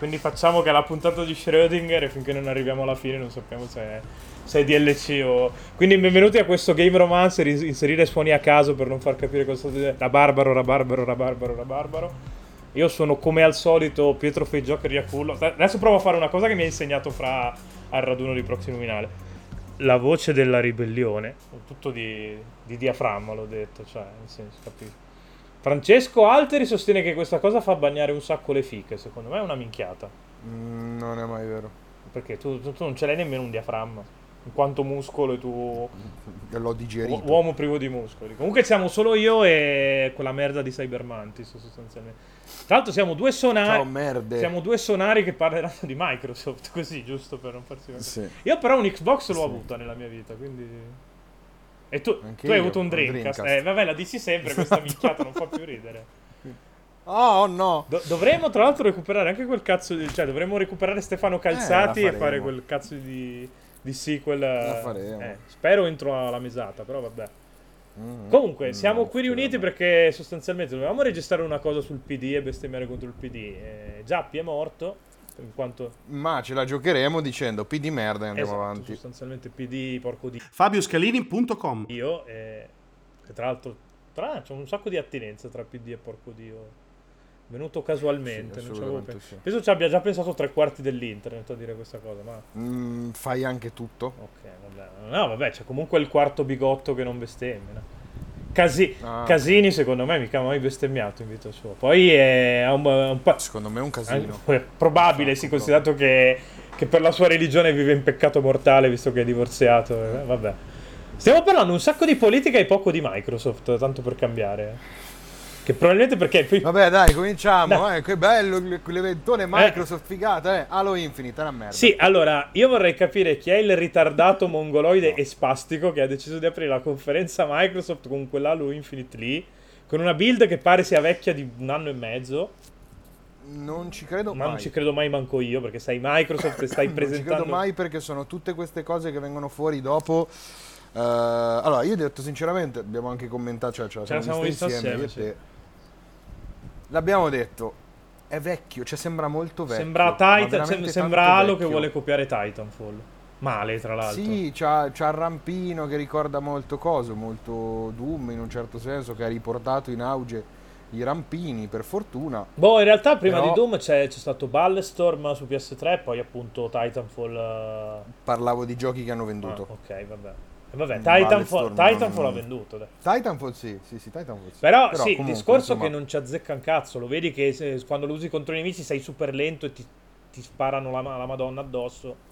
Quindi facciamo che la puntata di Schrödinger e finché non arriviamo alla fine non sappiamo se è, se è DLC o... Quindi benvenuti a questo Game Romancer, ins- inserire suoni a caso per non far capire cosa sto dicendo. Rabarbaro, rabarbaro, rabarbaro, rabarbaro. Io sono come al solito Pietro Fei Joker Iacullo. Adesso provo a fare una cosa che mi ha insegnato fra al raduno di Proximo Nominale. La voce della ribellione, tutto di, di diaframma l'ho detto, cioè, nel senso, capito? Francesco Alteri sostiene che questa cosa fa bagnare un sacco le fiche. Secondo me è una minchiata. Mm, non è mai vero. Perché tu, tu- tu non ce l'hai nemmeno un diaframma. In quanto muscolo e tu. L'ho digerito. u- uomo privo di muscoli. Comunque siamo solo io e quella merda di Cybermantis, sostanzialmente. Tra l'altro siamo due sonari. Ciao merde. Siamo due sonari che parleranno di Microsoft, così, giusto per non farsi vedere. Sì. Io però un Xbox l'ho Sì. avuta nella mia vita, quindi... E tu, tu hai io, avuto un un Dreamcast. Dreamcast. Eh, vabbè, la dici sempre, questa minchiata non fa più ridere. Oh no. Do- dovremmo tra l'altro recuperare anche quel cazzo di... Cioè, dovremmo recuperare Stefano Calzati la e fare quel cazzo di, di sequel. eh, faremo. eh, spero entro alla mesata, però vabbè. Mm, Comunque, mm, siamo no, qui riuniti no. perché sostanzialmente dovevamo registrare una cosa sul PD e bestemmiare contro il PD. Eh, Giappi è morto, quanto... Ma ce la giocheremo dicendo P di merda e andiamo esatto, avanti. sostanzialmente PD porco di FabioScalini.com Dio e, e tra l'altro tra c'è un sacco di attinenza tra PD e porco Dio. Venuto casualmente, Sì, non pe- sì. Penso ci abbia già pensato tre quarti dell'internet a dire questa cosa, ma Mm, fai anche tutto? ok, vabbè. No, vabbè, c'è comunque il quarto bigotto che non bestemmia. Casi- Ah. Casini, secondo me, mica mai bestemmiato in vita sua. Poi è un, un pa- Secondo me è un casino. anche- probabile, Sacco, sì, considerato che, che per la sua religione vive in peccato mortale, visto che è divorziato. eh, vabbè. Stiamo parlando un sacco di politica e poco di Microsoft, tanto per cambiare. Che probabilmente perché poi- Vabbè, dai, cominciamo. Dai. Eh, che bello il- l'eventone Microsoft, figata, eh. Halo Infinite, una merda. Sì, allora, io vorrei capire chi è il ritardato mongoloide e spastico che ha deciso di aprire la conferenza Microsoft con quell'Halo Infinite lì, con una build che pare sia vecchia di un anno e mezzo, Non ci credo ma mai. non ci credo mai manco io, perché sai Microsoft e stai Non ci presentando... credo mai perché sono tutte queste cose che vengono fuori dopo. Eh, allora, io ho detto sinceramente, abbiamo anche commentato, cioè, ce la Ce la siamo siamo viste viste insieme. assieme, io e te. L'abbiamo detto, è vecchio, cioè sembra molto vecchio. Sembra, Titan, sem- sembra Halo che vecchio. vuole copiare Titanfall. Male, tra l'altro. Sì, c'ha, c'ha il rampino che ricorda molto coso, molto Doom in un certo senso, che ha riportato in auge i rampini, per fortuna. Boh, in realtà prima Però- di Doom c'è, c'è stato Ballestorm su PS3 poi appunto Titanfall... eh, Parlavo di giochi che hanno ah, venduto. ok, vabbè. E vabbè, Titanfall, Titanfall non- ha venduto, dai. Titanfall sì, sì, sì, Titanfall sì. Però, sì, il discorso è insomma, che non ci azzecca un cazzo. Lo vedi che se- quando lo usi contro i nemici sei super lento e ti, ti sparano la, la madonna addosso.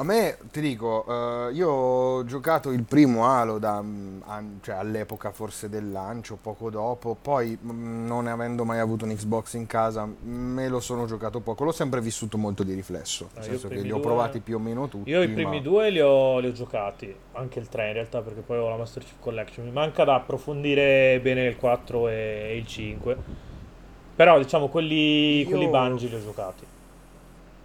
A me, ti dico, eh, io ho giocato il primo Halo da, mm, cioè, all'epoca forse del lancio, poco dopo, poi mm, non avendo mai avuto un Xbox in casa, me lo sono giocato poco, l'ho sempre vissuto molto di riflesso, Ah, nel i senso che li ho due- provati più o meno tutti. Io i primi ma- due li ho, li ho giocati, anche il 3 in realtà, perché poi ho la Master Chief Collection. Mi manca da approfondire bene il 4 e il 5. Però, diciamo, quelli, Io- quelli Bungie li ho giocati.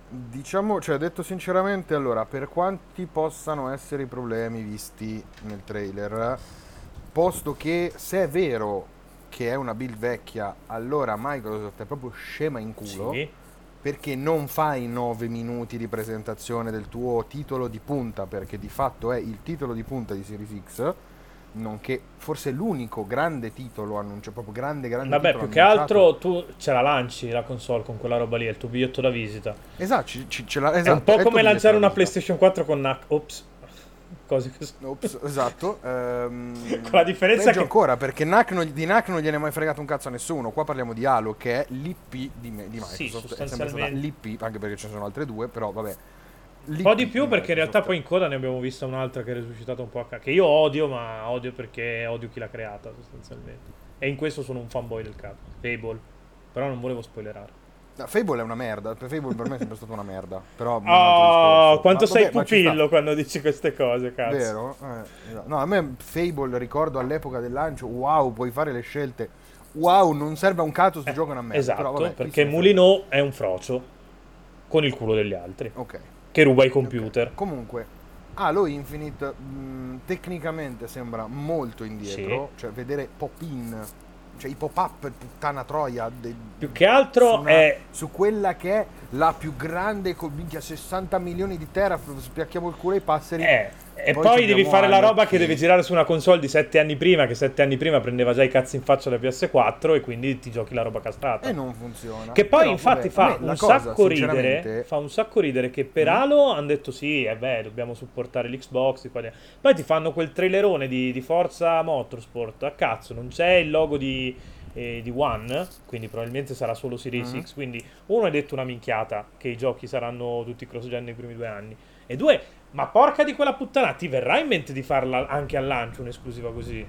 Diciamo, cioè detto sinceramente, allora, per quanti possano essere i problemi visti nel trailer, posto che se è vero che è una build vecchia, allora Microsoft è proprio scema in culo. Sì. perché non fai 9 minuti di presentazione del tuo titolo di punta, perché di fatto è il titolo di punta di Series X, nonché forse l'unico grande titolo annunciato, proprio grande grande Vabbè, più che annunciato. altro tu ce la lanci la console con quella roba lì, è il tuo biglietto da visita. Esatto, ci- ci- ce è esatto, un po' il tuo come lanciare una. PlayStation 4 con NAC. Ops. Cose così. Ops, esatto. ehm, Con la differenza che- ancora perché NAC non- di NAC non gliene è mai fregato un cazzo a nessuno. Qua parliamo di Halo che è l'IP di, di Sì, Microsoft. è sempre stata sostanzialmente. l'IP, anche perché ce ne sono altre due, però vabbè. Un po' di più perché in realtà poi in coda ne abbiamo vista un'altra che è risuscitata un po' a ca- Che io odio, ma odio perché odio chi l'ha creata sostanzialmente. E in questo sono un fanboy del cazzo. Fable. Però non volevo spoilerare. No, Fable è una merda. Fable per me è sempre stata una merda. Però. Oh, quanto Ma sei vabbè, pupillo quando dici queste cose, cazzo. Vero? Eh, esatto. No, a me Fable ricordo all'epoca del lancio. Wow, puoi fare le scelte. Wow, non serve a un cazzo sto gioco è una merda. Esatto, però vabbè, chi perché se. Mulino è un frocio con il culo degli altri. Ok. Che ruba i computer. Ok. Comunque, Halo Infinite mh, tecnicamente sembra molto indietro, cioè vedere pop-in cioè i pop-up, puttana troia. de- Più che altro su, una- è su quella che è la più grande, con minchia 60 milioni di tera, spiacchiamo il culo ai passeri. Eh, e Poi poi, devi fare la roba che deve girare su una console di 7 anni prima, che 7 anni prima prendeva già i cazzi in faccia da PS4 e quindi ti giochi la roba castrata. E non funziona. Che poi Però, infatti vabbè, fa la un cosa, sacco ridere. Fa un sacco ridere che per Mm. Halo hanno detto sì, eh beh, dobbiamo supportare l'Xbox. Poi ti fanno quel trailerone di, di Forza Motorsport. A cazzo, non c'è il logo di, eh, di One, quindi probabilmente sarà solo Series Mm. X. Quindi uno hai detto una minchiata che i giochi saranno tutti cross-gen nei primi due anni. E due, ma porca di quella puttana, ti verrà in mente di farla anche al lancio un'esclusiva così?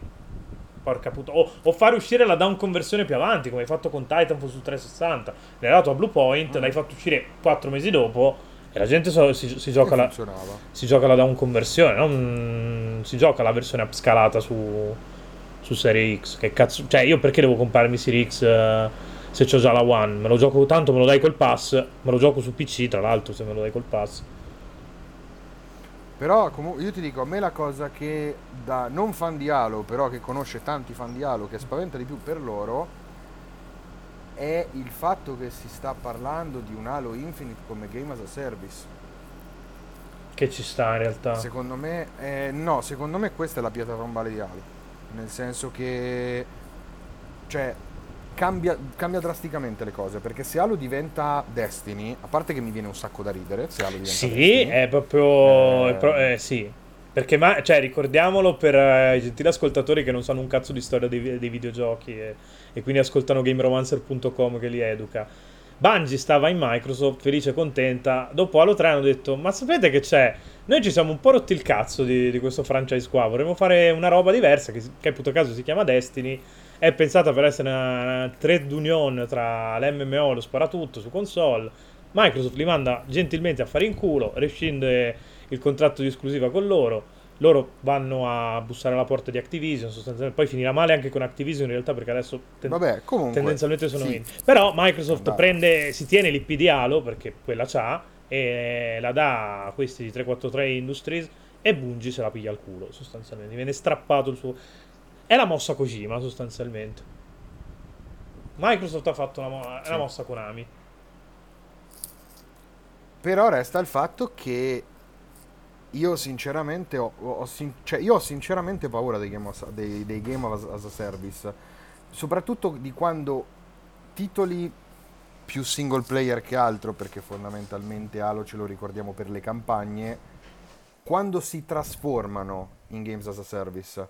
Porca puttana. O, o fare uscire la down conversione più avanti, come hai fatto con Titanfall su 360. L'hai dato a Blue Point, Mm. l'hai fatto uscire 4 mesi dopo. E la gente so- si, si gioca la, si gioca la down conversione, non si gioca la versione upscalata su, su Serie X. Che cazzo. Cioè, io perché devo comprarmi Serie X eh, se c'ho già la One? Me lo gioco tanto, me lo dai col pass. Me lo gioco su PC, tra l'altro, se me lo dai col pass. Però comunque io ti dico, a me la cosa che da non fan di Halo, però che conosce tanti fan di Halo, che spaventa di più per loro, è il fatto che si sta parlando di un Halo Infinite come game as a service. Che ci sta in realtà. Secondo me, eh, no, secondo me questa è la pietra tombale di Halo. Nel senso che, cioè, cambia, cambia drasticamente le cose. Perché se Halo diventa Destiny, a parte che mi viene un sacco da ridere, se Halo diventa Sì, Destiny, è proprio. Eh. è pro- eh, sì. Perché, ma, cioè, ricordiamolo per eh, i gentili ascoltatori che non sanno un cazzo di storia dei, dei videogiochi e, e quindi ascoltano GameRomancer.com che li educa. Bungie stava in Microsoft, felice e contenta. Dopo Halo 3 hanno detto: Ma sapete che c'è? Noi ci siamo un po' rotti il cazzo di, di questo franchise qua. Vorremmo fare una roba diversa che, che appunto caso si chiama Destiny. È pensata per essere una, una trade union tra l'MMO e lo sparatutto su console. Microsoft li manda gentilmente a fare in culo, rescinde il contratto di esclusiva con loro. Loro vanno a bussare alla porta di Activision, sostanzialmente. Poi finirà male anche con Activision in realtà perché adesso ten- Vabbè, comunque. tendenzialmente sono sì. indie. Però Microsoft Dai. prende, si tiene l'IP di Halo perché quella c'ha e la dà a questi di 343 Industries e Bungie se la piglia al culo sostanzialmente. Viene strappato il suo... È la mossa Kojima sostanzialmente. Microsoft ha fatto una, mo- Sì. una mossa Konami. Però resta il fatto che io sinceramente ho, ho sin- cioè, io ho sinceramente paura dei game, as- dei, dei game as, as a service. Soprattutto di quando titoli più single player che altro, perché fondamentalmente Halo ce lo ricordiamo per le campagne, quando si trasformano in games as a service.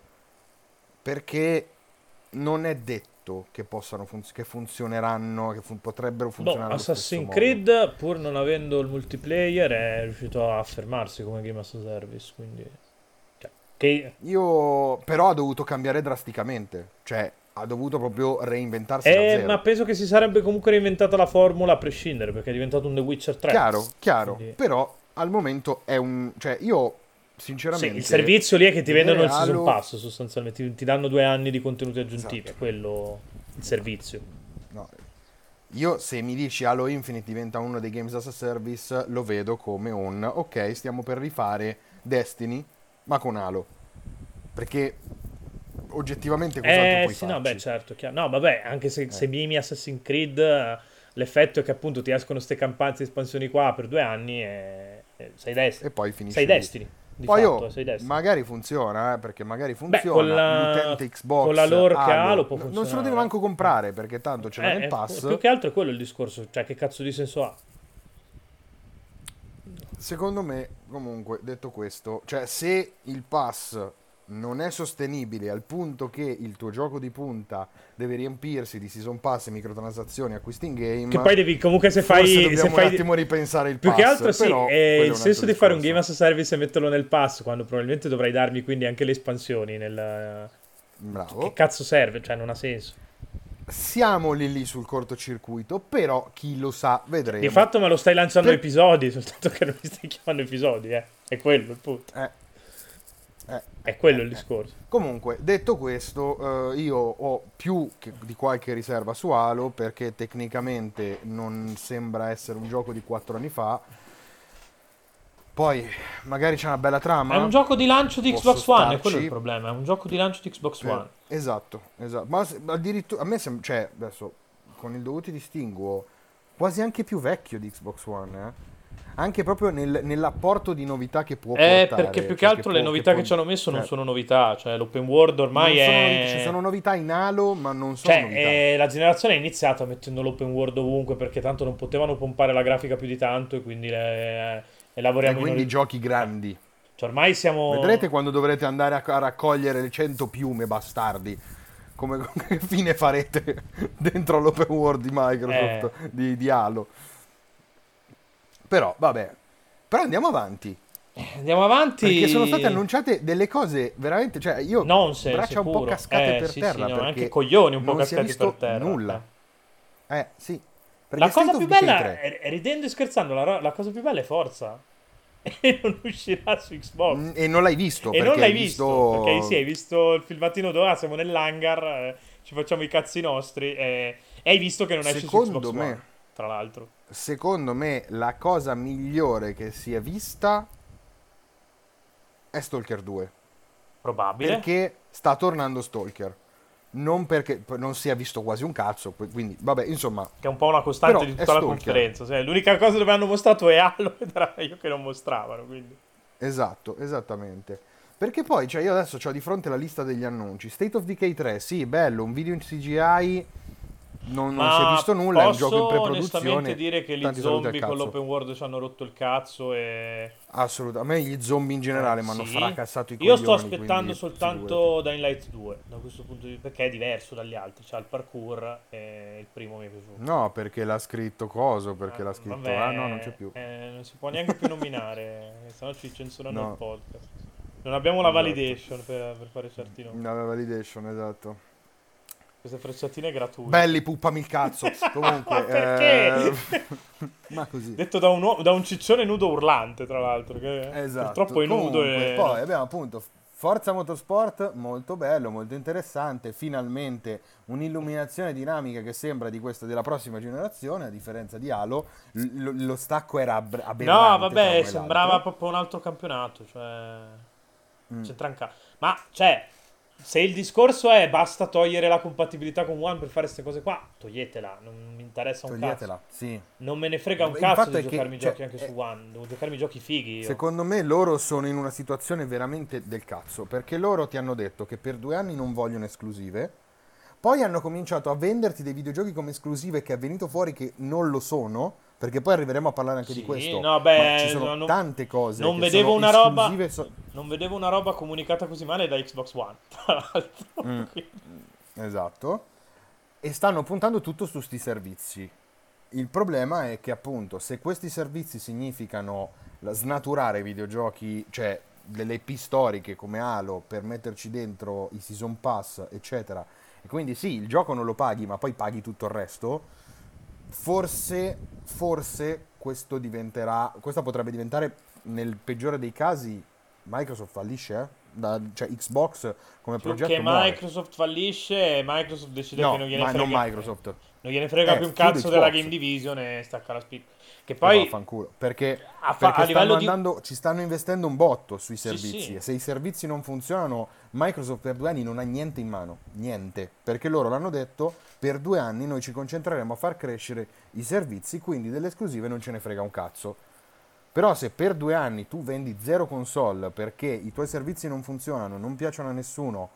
Perché non è detto che possano funz- che funzioneranno, che fun- potrebbero Boh, funzionare stesso Assassin's modo. Creed, pur non avendo il multiplayer, è riuscito a affermarsi come game as a service. Quindi, cioè, che Io però ha dovuto cambiare drasticamente, cioè ha dovuto proprio reinventarsi Eh, ma penso che si sarebbe comunque reinventata la formula a prescindere, perché è diventato un The Witcher 3. Chiaro, chiaro, Quindi- però al momento è un... cioè io Sì, sinceramente... il servizio lì è che ti vendono il season Halo- pass sostanzialmente, ti, ti danno due anni di contenuti aggiuntivi, Esatto. è quello il servizio. no, io se mi dici Halo Infinite diventa uno dei games as a service, lo vedo come un... Ok, stiamo per rifare Destiny, ma con Halo. Perché oggettivamente cos'altro Eh puoi sì, no, farci? beh, certo, chiaro. No, vabbè, anche se, Eh. se mimi Assassin's Creed, l'effetto è che appunto ti escono ste campane, ste espansioni qua per due anni e, e sei Destiny. E poi finisce Sei lì. Di Poi fatto, oh, magari funziona, eh, perché magari Beh, funziona. con la- L'utente Xbox con la lore che ha, lo può n- Non se lo funzionare. deve manco comprare perché tanto ce l'ha Eh, nel eh, pass. più che altro è quello il discorso, cioè che cazzo di senso ha? Secondo me, comunque, detto questo, cioè se il pass non è sostenibile al punto che il tuo gioco di punta deve riempirsi di season pass e microtransazioni acquisti in game, Che poi devi comunque se fai... dobbiamo Se fai un attimo ripensare il più pass. che altro sì, però è il senso di fare un discorso. game as a service e metterlo nel pass quando probabilmente dovrai darmi quindi anche le espansioni nel... Bravo. Che cazzo serve? Cioè non ha senso. Siamo lì lì sul cortocircuito, però chi lo sa, vedremo. Di fatto me lo stai lanciando Per- episodi, soltanto che non mi stai chiamando episodi, eh. È quello il punto. Eh, eh, È quello eh, il eh. discorso. Comunque, detto questo, eh, io ho più che- di qualche riserva su Halo perché tecnicamente non sembra essere un gioco di quattro anni fa. Poi magari c'è una bella trama. È un gioco di lancio di Xbox One, è quello starci. il problema. È un gioco di lancio di Xbox Eh, One. esatto, esatto. Ma se- addirittura a me sembra, cioè, adesso con il dovuto distinguo, quasi anche più vecchio di Xbox One, eh. Anche proprio nel- nell'apporto di novità che può Eh, portare. perché più che cioè, altro le può- novità che può- ci hanno messo non cioè, sono novità. Cioè, l'open world ormai non sono è. novità, ci sono novità in Halo, ma non sono Cioè, novità. eh, la generazione è iniziata mettendo l'open world ovunque perché tanto non potevano pompare la grafica più di tanto e quindi le, e E lavoriamo quindi in giochi grandi. Cioè, ormai siamo. Vedrete quando dovrete andare a, a raccogliere le 100 piume, bastardi. Come che fine farete dentro l'open world di Microsoft, Eh. di, di Halo. Però, vabbè. Però andiamo avanti. Andiamo avanti. Perché sono state annunciate delle cose veramente. Cioè, io Nonsense, braccia un po' cascate Eh, per sì, terra. sì, no, anche coglioni un po' cascati visto per terra. Nulla. Eh, sì. Perché La cosa più bella, 3 è- ridendo e scherzando, la, la cosa più bella è Forza. E non uscirà su Xbox. Mm, E non l'hai visto. e non l'hai hai visto, perché sì, hai visto il filmatino dove ah, siamo nell'hangar, eh, ci facciamo i cazzi nostri e, e hai visto che non esce su Secondo Xbox me- One, tra l'altro. secondo me la cosa migliore che si è vista è Stalker 2 Probabile. perché sta tornando Stalker non perché non si è visto quasi un cazzo quindi vabbè insomma Che è un po' una costante di tutta la conferenza. Cioè, l'unica cosa dove hanno mostrato è Halo ed era io che non mostravano. Quindi. esatto esattamente perché poi cioè io adesso ho di fronte la lista degli annunci State of Decay 3 sì bello un video in CGI non, non si è visto nulla è un gioco in onestamente preproduzione dire che gli zombie con l'open world ci hanno rotto il cazzo e... assolutamente a me gli zombie in generale mi hanno Sì. fracassato i Io coglioni sto aspettando soltanto Dying Light 2 da questo punto di vista perché è diverso dagli altri, c'ha il parkour e il primo mi è piaciuto. No, perché l'ha scritto Coso, perché Eh, l'ha scritto... vabbè, ah no, non c'è più. eh, non si può neanche più nominare, sennò ci censurano No. il podcast. Non abbiamo la Esatto. validation per, per fare certi nomi. La validation, esatto. Queste frecciatine gratuite. Belli, puppami il cazzo. Comunque... Perché? eh, ma così. Detto da un, uomo- da un ciccione nudo urlante, tra l'altro. Che Esatto. Purtroppo è nudo e... Poi abbiamo appunto Forza Motorsport, molto bello, molto interessante. Finalmente un'illuminazione dinamica che sembra di questa della prossima generazione, a differenza di Halo. L- lo, stacco era ab- aberrante. No, vabbè, sembrava proprio un altro campionato. Cioè, Mm. c'entra un ca- Ma, cioè, se il discorso è basta togliere la compatibilità con One per fare queste cose qua, toglietela. Non mi interessa un Toglietela, cazzo. sì. Non me ne frega un Il cazzo di che, giocarmi i cioè, giochi anche eh, su One. Devo giocarmi giochi fighi. Io. Secondo me loro sono in una situazione veramente del cazzo, perché loro ti hanno detto che per due anni non vogliono esclusive, poi hanno cominciato a venderti dei videogiochi come esclusive che è venuto fuori che non lo sono, perché poi arriveremo a parlare anche Sì, di questo. no, beh, ci sono non- tante cose. non vedevo una roba- so- Non vedevo una roba comunicata così male da Xbox One. Tra l'altro. Mm. Esatto. E stanno puntando tutto su sti servizi. Il problema è che appunto se questi servizi significano snaturare i videogiochi, cioè delle IP storiche come Halo per metterci dentro i season pass, eccetera, e quindi sì, il gioco non lo paghi, ma poi paghi tutto il resto, forse, forse questo diventerà, questa potrebbe diventare nel peggiore dei casi Microsoft fallisce, eh? Da- cioè Xbox come Più progetto che muore. Microsoft fallisce, Microsoft decide No, che non gliene ma frega. non Microsoft. Non gliene frega Eh, più un cazzo della. Game Division e stacca la spicca. Che Poi, vaffanculo, perché, a, fa- perché stanno di andando, ci stanno investendo un botto sui Sì, servizi sì. e se i servizi non funzionano Microsoft per due anni non ha niente in mano, niente, perché loro l'hanno detto, per due anni noi ci concentreremo a far crescere i servizi, quindi delle esclusive non ce ne frega un cazzo. Però se per due anni tu vendi zero console perché i tuoi servizi non funzionano, non piacciono a nessuno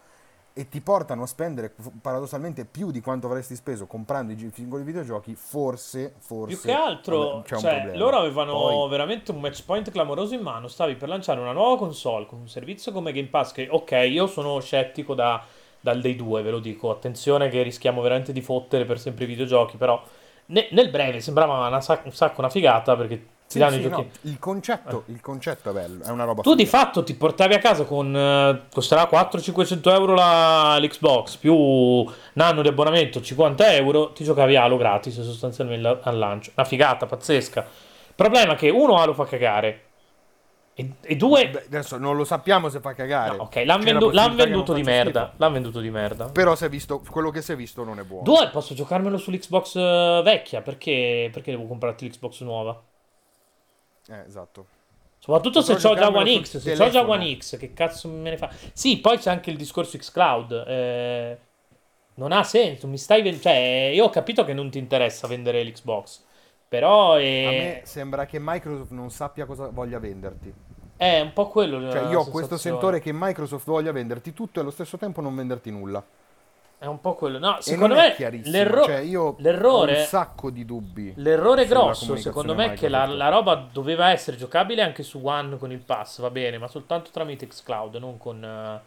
e ti portano a spendere paradossalmente più di quanto avresti speso comprando i singoli videogiochi, forse, forse... più che altro, cioè, loro avevano Poi- veramente un match point clamoroso in mano. Stavi per lanciare una nuova console con un servizio come Game Pass. Che, ok, io sono scettico da, dal Day 2, ve lo dico. Attenzione, che rischiamo veramente di fottere per sempre i videogiochi. Però, ne- nel breve sembrava una sac- un sacco una figata perché Sì, sì, no, il, concetto, il concetto è bello, è una roba Tu di figa. fatto ti portavi a casa con eh, costerà 400-500 euro la, l'Xbox più un anno di abbonamento 50 euro, ti giocavi Halo gratis sostanzialmente al- lancio. Una figata pazzesca. Il problema è che uno Halo fa cagare e, e due Beh, adesso non lo sappiamo se fa cagare. no, ok, l'hanno vendu- l'han venduto di merda. schifo. L'hanno venduto di merda. Però visto, quello che si è visto non è buono. Due posso giocarmelo sull'Xbox eh, vecchia perché, perché devo comprarti l'Xbox nuova? Eh, esatto. Soprattutto se ho già One X, se ho già. One X, che cazzo me ne fa? Sì, poi c'è anche il discorso xCloud. Eh, non ha senso, mi stai ven- cioè, io ho capito che non ti interessa vendere l'Xbox, però è, A me sembra che Microsoft non sappia cosa voglia venderti. è un po' quello. Cioè, io ho questo sentore che Microsoft voglia venderti tutto e allo stesso tempo non venderti nulla. È un po' quello. No, secondo me l'erro- cioè, io l'errore- ho un sacco di dubbi. L'errore grosso, secondo me, è che la, la roba doveva essere giocabile anche su One con il pass, va bene, ma soltanto tramite xCloud, non con, eh,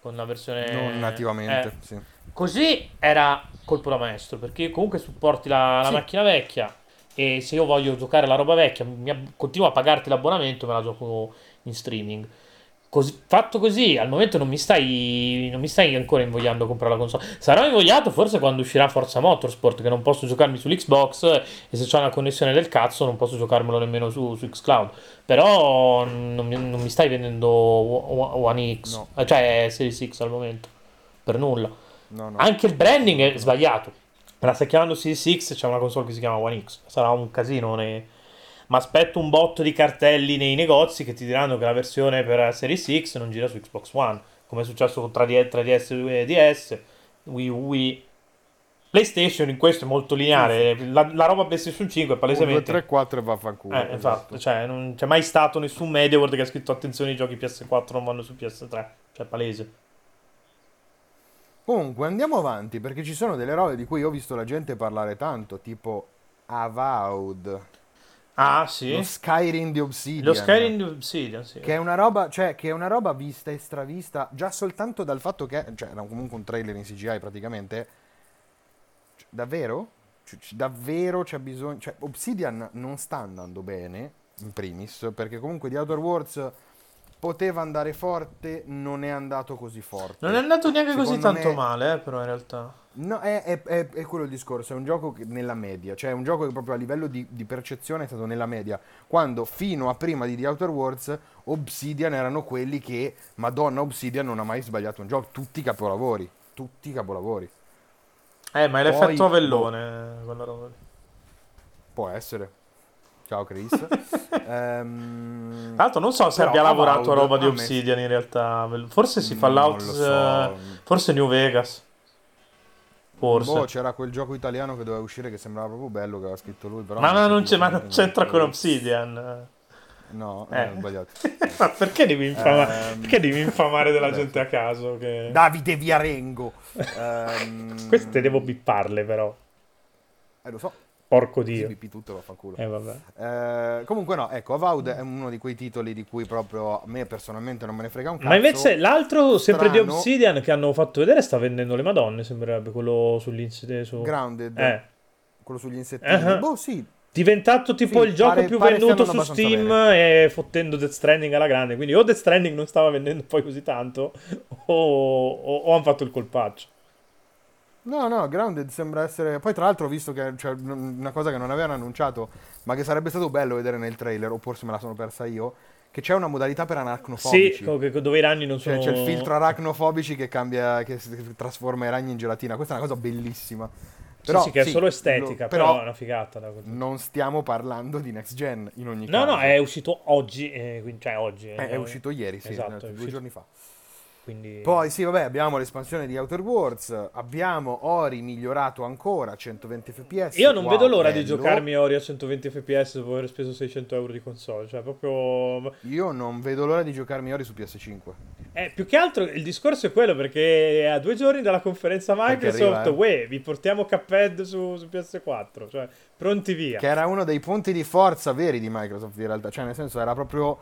con la versione... Non nativamente, eh. sì. Così era colpo da maestro, perché comunque supporti la, la Sì. macchina vecchia e se io voglio giocare la roba vecchia, mi continuo a pagarti l'abbonamento me la gioco in streaming. Così- fatto così, al momento non mi stai, non mi stai ancora invogliando a comprare la console. Sarò invogliato forse quando uscirà Forza Motorsport, che non posso giocarmi sull'Xbox e se c'è una connessione del cazzo non posso giocarmelo nemmeno su, su Xcloud. Però non mi, non mi stai vendendo One X, No. eh, cioè Series X al momento, per nulla. No, no. Anche il branding è sbagliato. Me la stai chiamando Series X, c'è una console che si chiama One X. Sarà un casino. Ne... Ma aspetto un botto di cartelli nei negozi che ti diranno che la versione per Series X non gira su Xbox One. Come è successo con 3DS, 3DS e DS, Wii U, Wii. PlayStation in questo è molto lineare. La, la roba PlayStation 5 è 1, 2, palesemente. 3, 4 e vaffanculo. Eh, infatti, cioè, non c'è mai stato nessun media world che ha scritto attenzione i giochi PS4 non vanno su PS3. Cioè, palese. Comunque andiamo avanti perché ci sono delle robe di cui ho visto la gente parlare tanto, tipo Avowed, Ah, sì. lo Skyrim di Obsidian. Lo Skyrim di Obsidian, sì. Che è una roba, cioè, che è una roba vista e stravista già soltanto dal fatto che, cioè, era comunque un trailer in CGI praticamente. Cioè, davvero? Cioè, davvero c'è bisogno, cioè, Obsidian non sta andando bene, in primis, perché comunque di Outer Worlds poteva andare forte, non è andato così forte. Non è andato neanche così Secondo tanto me- male, eh, però in realtà. No, è, è- è- è quello il discorso, è un gioco che- nella media, cioè è un gioco che proprio a livello di, di percezione è stato nella media, quando fino a prima di The Outer Worlds Obsidian erano quelli che, madonna Obsidian non ha mai sbagliato un gioco, tutti capolavori, tutti capolavori, Eh, ma è Poi- l'effetto avellone, quella roba lì. può essere. Ciao Chris. Ehm, Tra l'altro non so se abbia lavorato a roba di Obsidian in realtà. Forse si fa l'out... lo so. Forse New Vegas. Forse. Boh, c'era quel gioco italiano che doveva uscire che sembrava proprio bello, che aveva scritto lui, però... ma, no, non, c'è, ma c'è non c'entra con Obsidian. No, Eh. eh, ho sbagliato. ma perché devi infamare, Ehm, perché devi infamare della gente a caso? Che... Davide Viarengo. Ehm, Queste devo bipparle però. Eh, lo so. Porco Sì, dio. bippi tutto, vaffanculo. Eh vabbè. Eh, comunque no, ecco, Avowed è uno di quei titoli di cui proprio a me personalmente non me ne frega un cazzo. Ma invece l'altro, sempre di. Obsidian, che hanno fatto vedere, sta vendendo le madonne, sembrerebbe, quello sull'insidia su... Grounded, Eh. quello sugli insettini. Ah. Boh, sì. Diventato tipo Sì, il gioco pare- più pare venduto su Steam e fottendo Death Stranding alla grande. Quindi o Death Stranding non stava vendendo poi così tanto, o, o, o hanno fatto il colpaccio. No, no, Grounded sembra essere... Poi tra l'altro ho visto che c'è una cosa che non avevano annunciato, ma che sarebbe stato bello vedere nel trailer, o forse me la sono persa io, che c'è una modalità per Sì, arachnofobici. co- che- dove i ragni non Cioè, sono... c'è il filtro arachnofobici che cambia, che trasforma i ragni in gelatina. Questa è una cosa bellissima. Sì, sì, che è solo estetica, lo- però, è una figata. Non stiamo parlando di next gen in ogni No, caso. no, è uscito oggi, eh, quindi- cioè oggi. È, è uscito ieri, sì, Esatto, eh, due uscito- giorni fa. Quindi... Poi sì, vabbè, abbiamo l'espansione di Outer Worlds, abbiamo Ori migliorato ancora, 120 fps. Io non wow, vedo l'ora di bello. giocarmi Ori a 120 fps dopo aver speso 600 euro di console. Cioè, proprio. Io non vedo l'ora di giocarmi Ori su PS5. Eh, più che altro il discorso è quello perché a due giorni dalla conferenza Microsoft, arriva, eh. vi portiamo Cuphead su, su PS4. Cioè, pronti via. Che era uno dei punti di forza veri di Microsoft in realtà. Cioè, nel senso, era proprio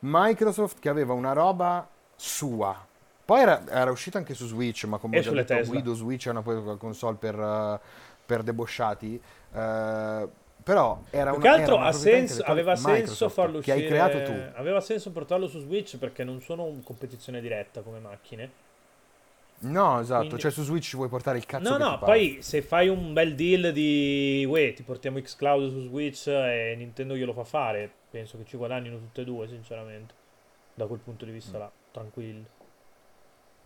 Microsoft che aveva una roba sua. Poi era, era uscito anche su Switch, ma come ho già detto, Tesla. Guido Switch è una console per, eh, per debosciati. Eh, però era che altro era una senso, aveva senso farlo che uscire. hai creato tu. Aveva senso portarlo su Switch perché non sono in competizione diretta come macchine. No, esatto. Quindi- Cioè, su Switch ci puoi portare il cazzo No, che no, poi se fai un bel deal di uè, ti portiamo Xcloud su Switch e Nintendo glielo fa fare, penso che ci guadagnino tutte e due, sinceramente. Da quel punto di vista là, tranquillo.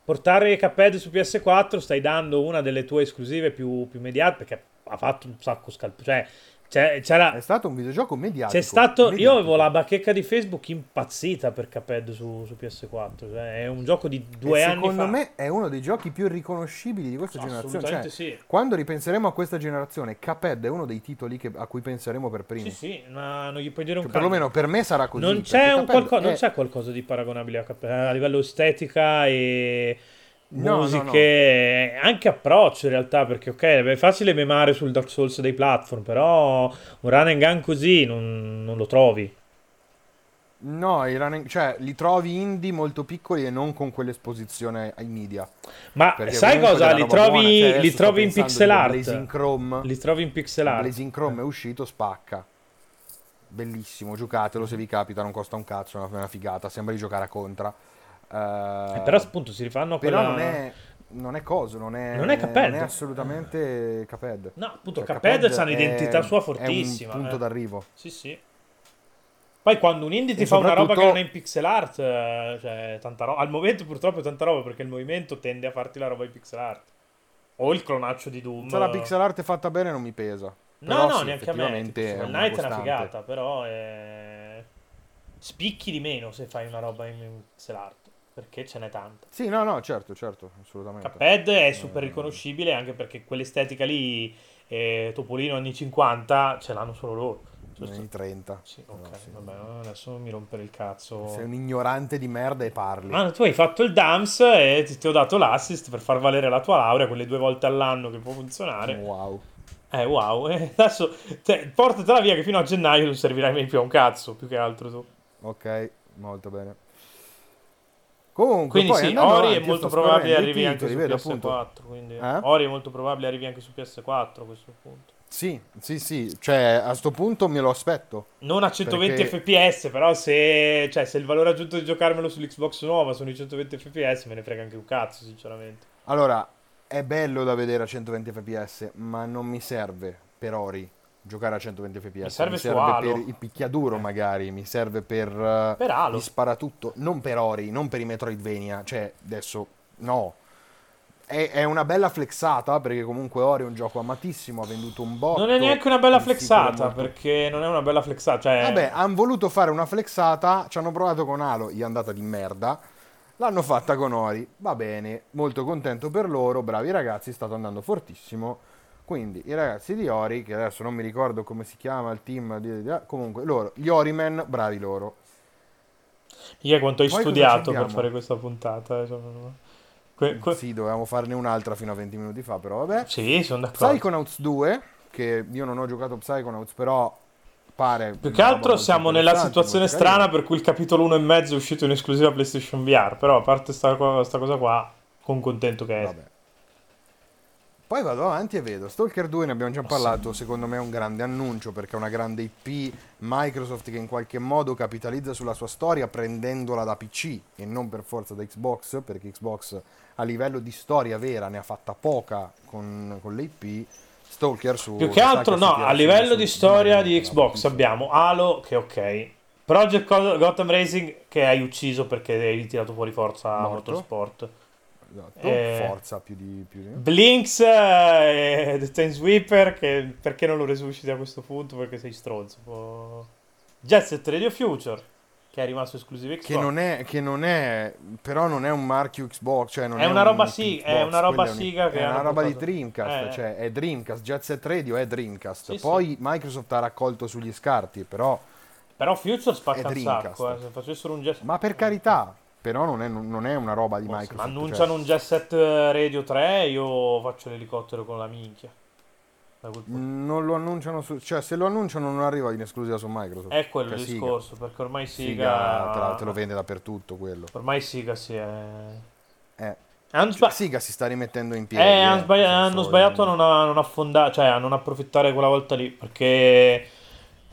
Portare Cuphead su PS4 stai dando una delle tue esclusive più, più immediate perché ha fatto un sacco scalpo. Cioè, Cioè, c'era... È stato un videogioco mediatico. C'è stato. mediatico. Io avevo la bacheca di Facebook impazzita per Cuphead su, su PS4. Cioè, è un gioco di due E anni secondo fa. me è uno dei giochi più riconoscibili di questa generazione. Cioè, sì. quando ripenseremo a questa generazione, Cuphead è uno dei titoli che- a cui penseremo per primi. Sì, sì, ma non gli puoi dire un Cioè, cazzo. perlomeno per me sarà così. Non c'è, qualco- non è- c'è qualcosa di paragonabile a Cuphead a livello estetica e No, no, musiche, anche approccio in realtà, perché ok, è facile memare sul Dark Souls dei platform, però un run and gun così non, non lo trovi. No, i running- cioè, li trovi indie molto piccoli e non con quell'esposizione ai media. Ma sai cosa? Li trovi, cioè, li trovi in pixel art. Blazing Chrome. Li trovi in pixel art. Blazing Chrome è uscito, spacca. Bellissimo, giocatelo se vi capita, non costa un cazzo, è una figata, sembra di giocare a Contra. Eh, però appunto si rifanno a però quella... non è non è coso, non è, Non è non è assolutamente Cuphead. No, appunto, Cioè, Cuphead c'ha è- un'identità sua È fortissima. un punto eh. d'arrivo. Sì, sì. Poi quando un indie ti fa una roba che soprattutto- non è in pixel art, eh, cioè tanta roba. Al momento purtroppo è tanta roba perché il movimento tende a farti la roba in pixel art. O il clonaccio di Doom. Se la pixel art è fatta bene non mi pesa. No, Però no, sì, neanche a me. Tipo, è è una costante. figata, però è... spicchi di meno se fai una roba in pixel art. Perché ce n'è tanta. Sì, no, no, certo, certo, assolutamente. Cuphead è super riconoscibile anche perché quell'estetica lì, eh, Topolino anni 50, ce l'hanno solo loro. Giusto? Nei 30. Sì, ok, No, sì. vabbè, adesso mi rompere il cazzo. Sei un ignorante di merda e parli. Ma tu hai fatto il DAMS e ti, ti ho dato l'assist per far valere la tua laurea quelle due volte all'anno che può funzionare. Wow. Eh, wow. E adesso cioè, portatela via che fino a gennaio non servirai mai più a un cazzo, più che altro tu. Ok, molto bene. Comunque, Quindi poi sì, Ori è molto probabile arrivi anche su vedo PS4. appunto. Quindi Eh? Ori è molto probabile arrivi anche su PS4 a questo punto. Sì, sì, sì, cioè a sto punto me lo aspetto. Non a 120 Perché- fps, però se, cioè, se il valore aggiunto di giocarmelo sull'Xbox nuova sono i 120 fps, me ne frega anche un cazzo, sinceramente. Allora, è bello da vedere a 120 fps, ma non mi serve per Ori giocare a 120 fps. Mi serve su Halo. per il picchiaduro magari, mi serve per, eh, Per Halo. sparatutto, non per Ori, non per i Metroidvania, cioè adesso no. È, è una bella flexata perché comunque Ori è un gioco amatissimo, ha venduto un botto. Non è neanche una bella flexata, molto- perché non è una bella flexata, cioè... Vabbè, hanno voluto fare una flexata, ci hanno provato con Halo, gli è andata di merda. L'hanno fatta con Ori, va bene, molto contento per loro, bravi ragazzi, è stato andando fortissimo. Quindi i ragazzi di Ori, che adesso non mi ricordo come si chiama il team, di- di- comunque loro, gli Orimen, bravi loro. Mica quanto hai Poi studiato per fare questa puntata. eh, que- que- Sì, dovevamo farne un'altra fino a 20 minuti fa, però vabbè. sì, sono d'accordo. Psychonauts 2, che io non ho giocato Psychonauts, però pare... Più che altro siamo nella situazione strana per cui il capitolo 1 e mezzo è uscito in esclusiva PlayStation VR, però a parte sta, co- sta cosa qua, con contento che è. Vabbè. Poi vado avanti e vedo Stalker 2, ne abbiamo già parlato, secondo me è un grande annuncio perché è una grande IP Microsoft che in qualche modo capitalizza sulla sua storia prendendola da PC e non per forza da Xbox, perché Xbox a livello di storia vera ne ha fatta poca con, con le IP. Stalker su... Più che altro no, a livello di storia di Xbox abbiamo Halo che ok, Project Go- Gotham Racing che hai ucciso perché hai tirato fuori forza Morto. Motorsport. Esatto, eh, Forza più di... Più di... Blinks eh, e The Time Sweeper che perché non lo resusciti a questo punto? Perché sei stronzo. po'. Jet Set Radio Future che è rimasto esclusivo Xbox. Che non, è, che non è, però non è un marchio Xbox, cioè non È è, una un roba sì- è Xbox, una roba siga che è una roba di. Dreamcast, Eh. cioè è Dreamcast, Jet Set Radio è Dreamcast. Sì, Poi Microsoft ha raccolto sugli scarti, però, Però Future spacca È un sacco. Eh. Se facessero un Jet ma per carità, però non è, non è una roba di Oh, se Microsoft. annunciano cioè, un Jet Set Radio 3, io faccio l'elicottero con la minchia. Punto. non lo annunciano su, cioè se lo annunciano non arriva in esclusiva su Microsoft. È quello Cioè, il Siga. discorso, perché ormai Siga Siga... te, la- te lo vende dappertutto quello. Ormai Siga si è... Eh. Hanno, Cioè, sba- Siga si sta rimettendo in piedi. eh, hanno eh, sbagli- senso, hanno sbagliato a non, non affondare, cioè a non approfittare quella volta lì, perché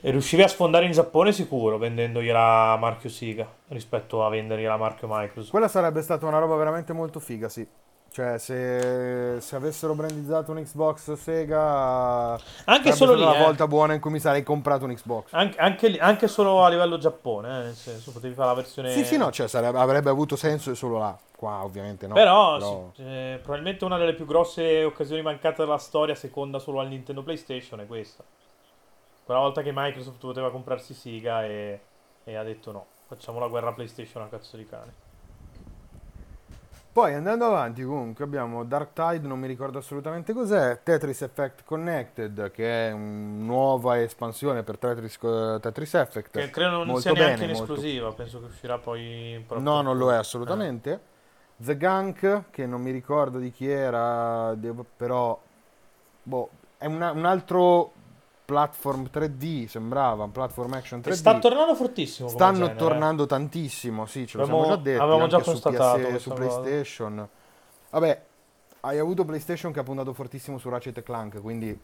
riuscivi a sfondare in Giappone sicuro vendendogliela marchio Siga rispetto a vendergliela marchio Microsoft. Quella sarebbe stata una roba veramente molto figa, sì. Cioè, se, se avessero brandizzato un Xbox Sega, Anche solo lì, la eh. volta buona in cui mi sarei comprato un Xbox. Anche, anche anche solo a livello Giappone, eh, nel senso, potevi fare la versione... Sì, sì, no, cioè, sarebbe- avrebbe avuto senso solo là. Qua, ovviamente, no. Però, Però- sì, eh, probabilmente una delle più grosse occasioni mancate della storia, seconda solo al Nintendo PlayStation, è questa. Quella volta che Microsoft poteva comprarsi Siga e, e ha detto no, facciamo la guerra PlayStation a cazzo di cane. Poi andando avanti comunque abbiamo Dark Tide, non mi ricordo assolutamente cos'è, Tetris Effect Connected che è una nuova espansione per Tetris, Tetris Effect. Che credo non Molto sia neanche bene, in molto- esclusiva, penso che uscirà poi... proprio- No, non lo è Eh. assolutamente. The Gunk, che non mi ricordo di chi era, però boh, è una- un altro platform 3D, sembrava, un platform action 3D. E sta tornando fortissimo Stanno genere. tornando tantissimo, sì, ce lo Abbiamo- siamo già detti, avevamo già constatato PS, su cosa. PlayStation. Vabbè, hai avuto PlayStation che ha puntato fortissimo su Ratchet Clank, quindi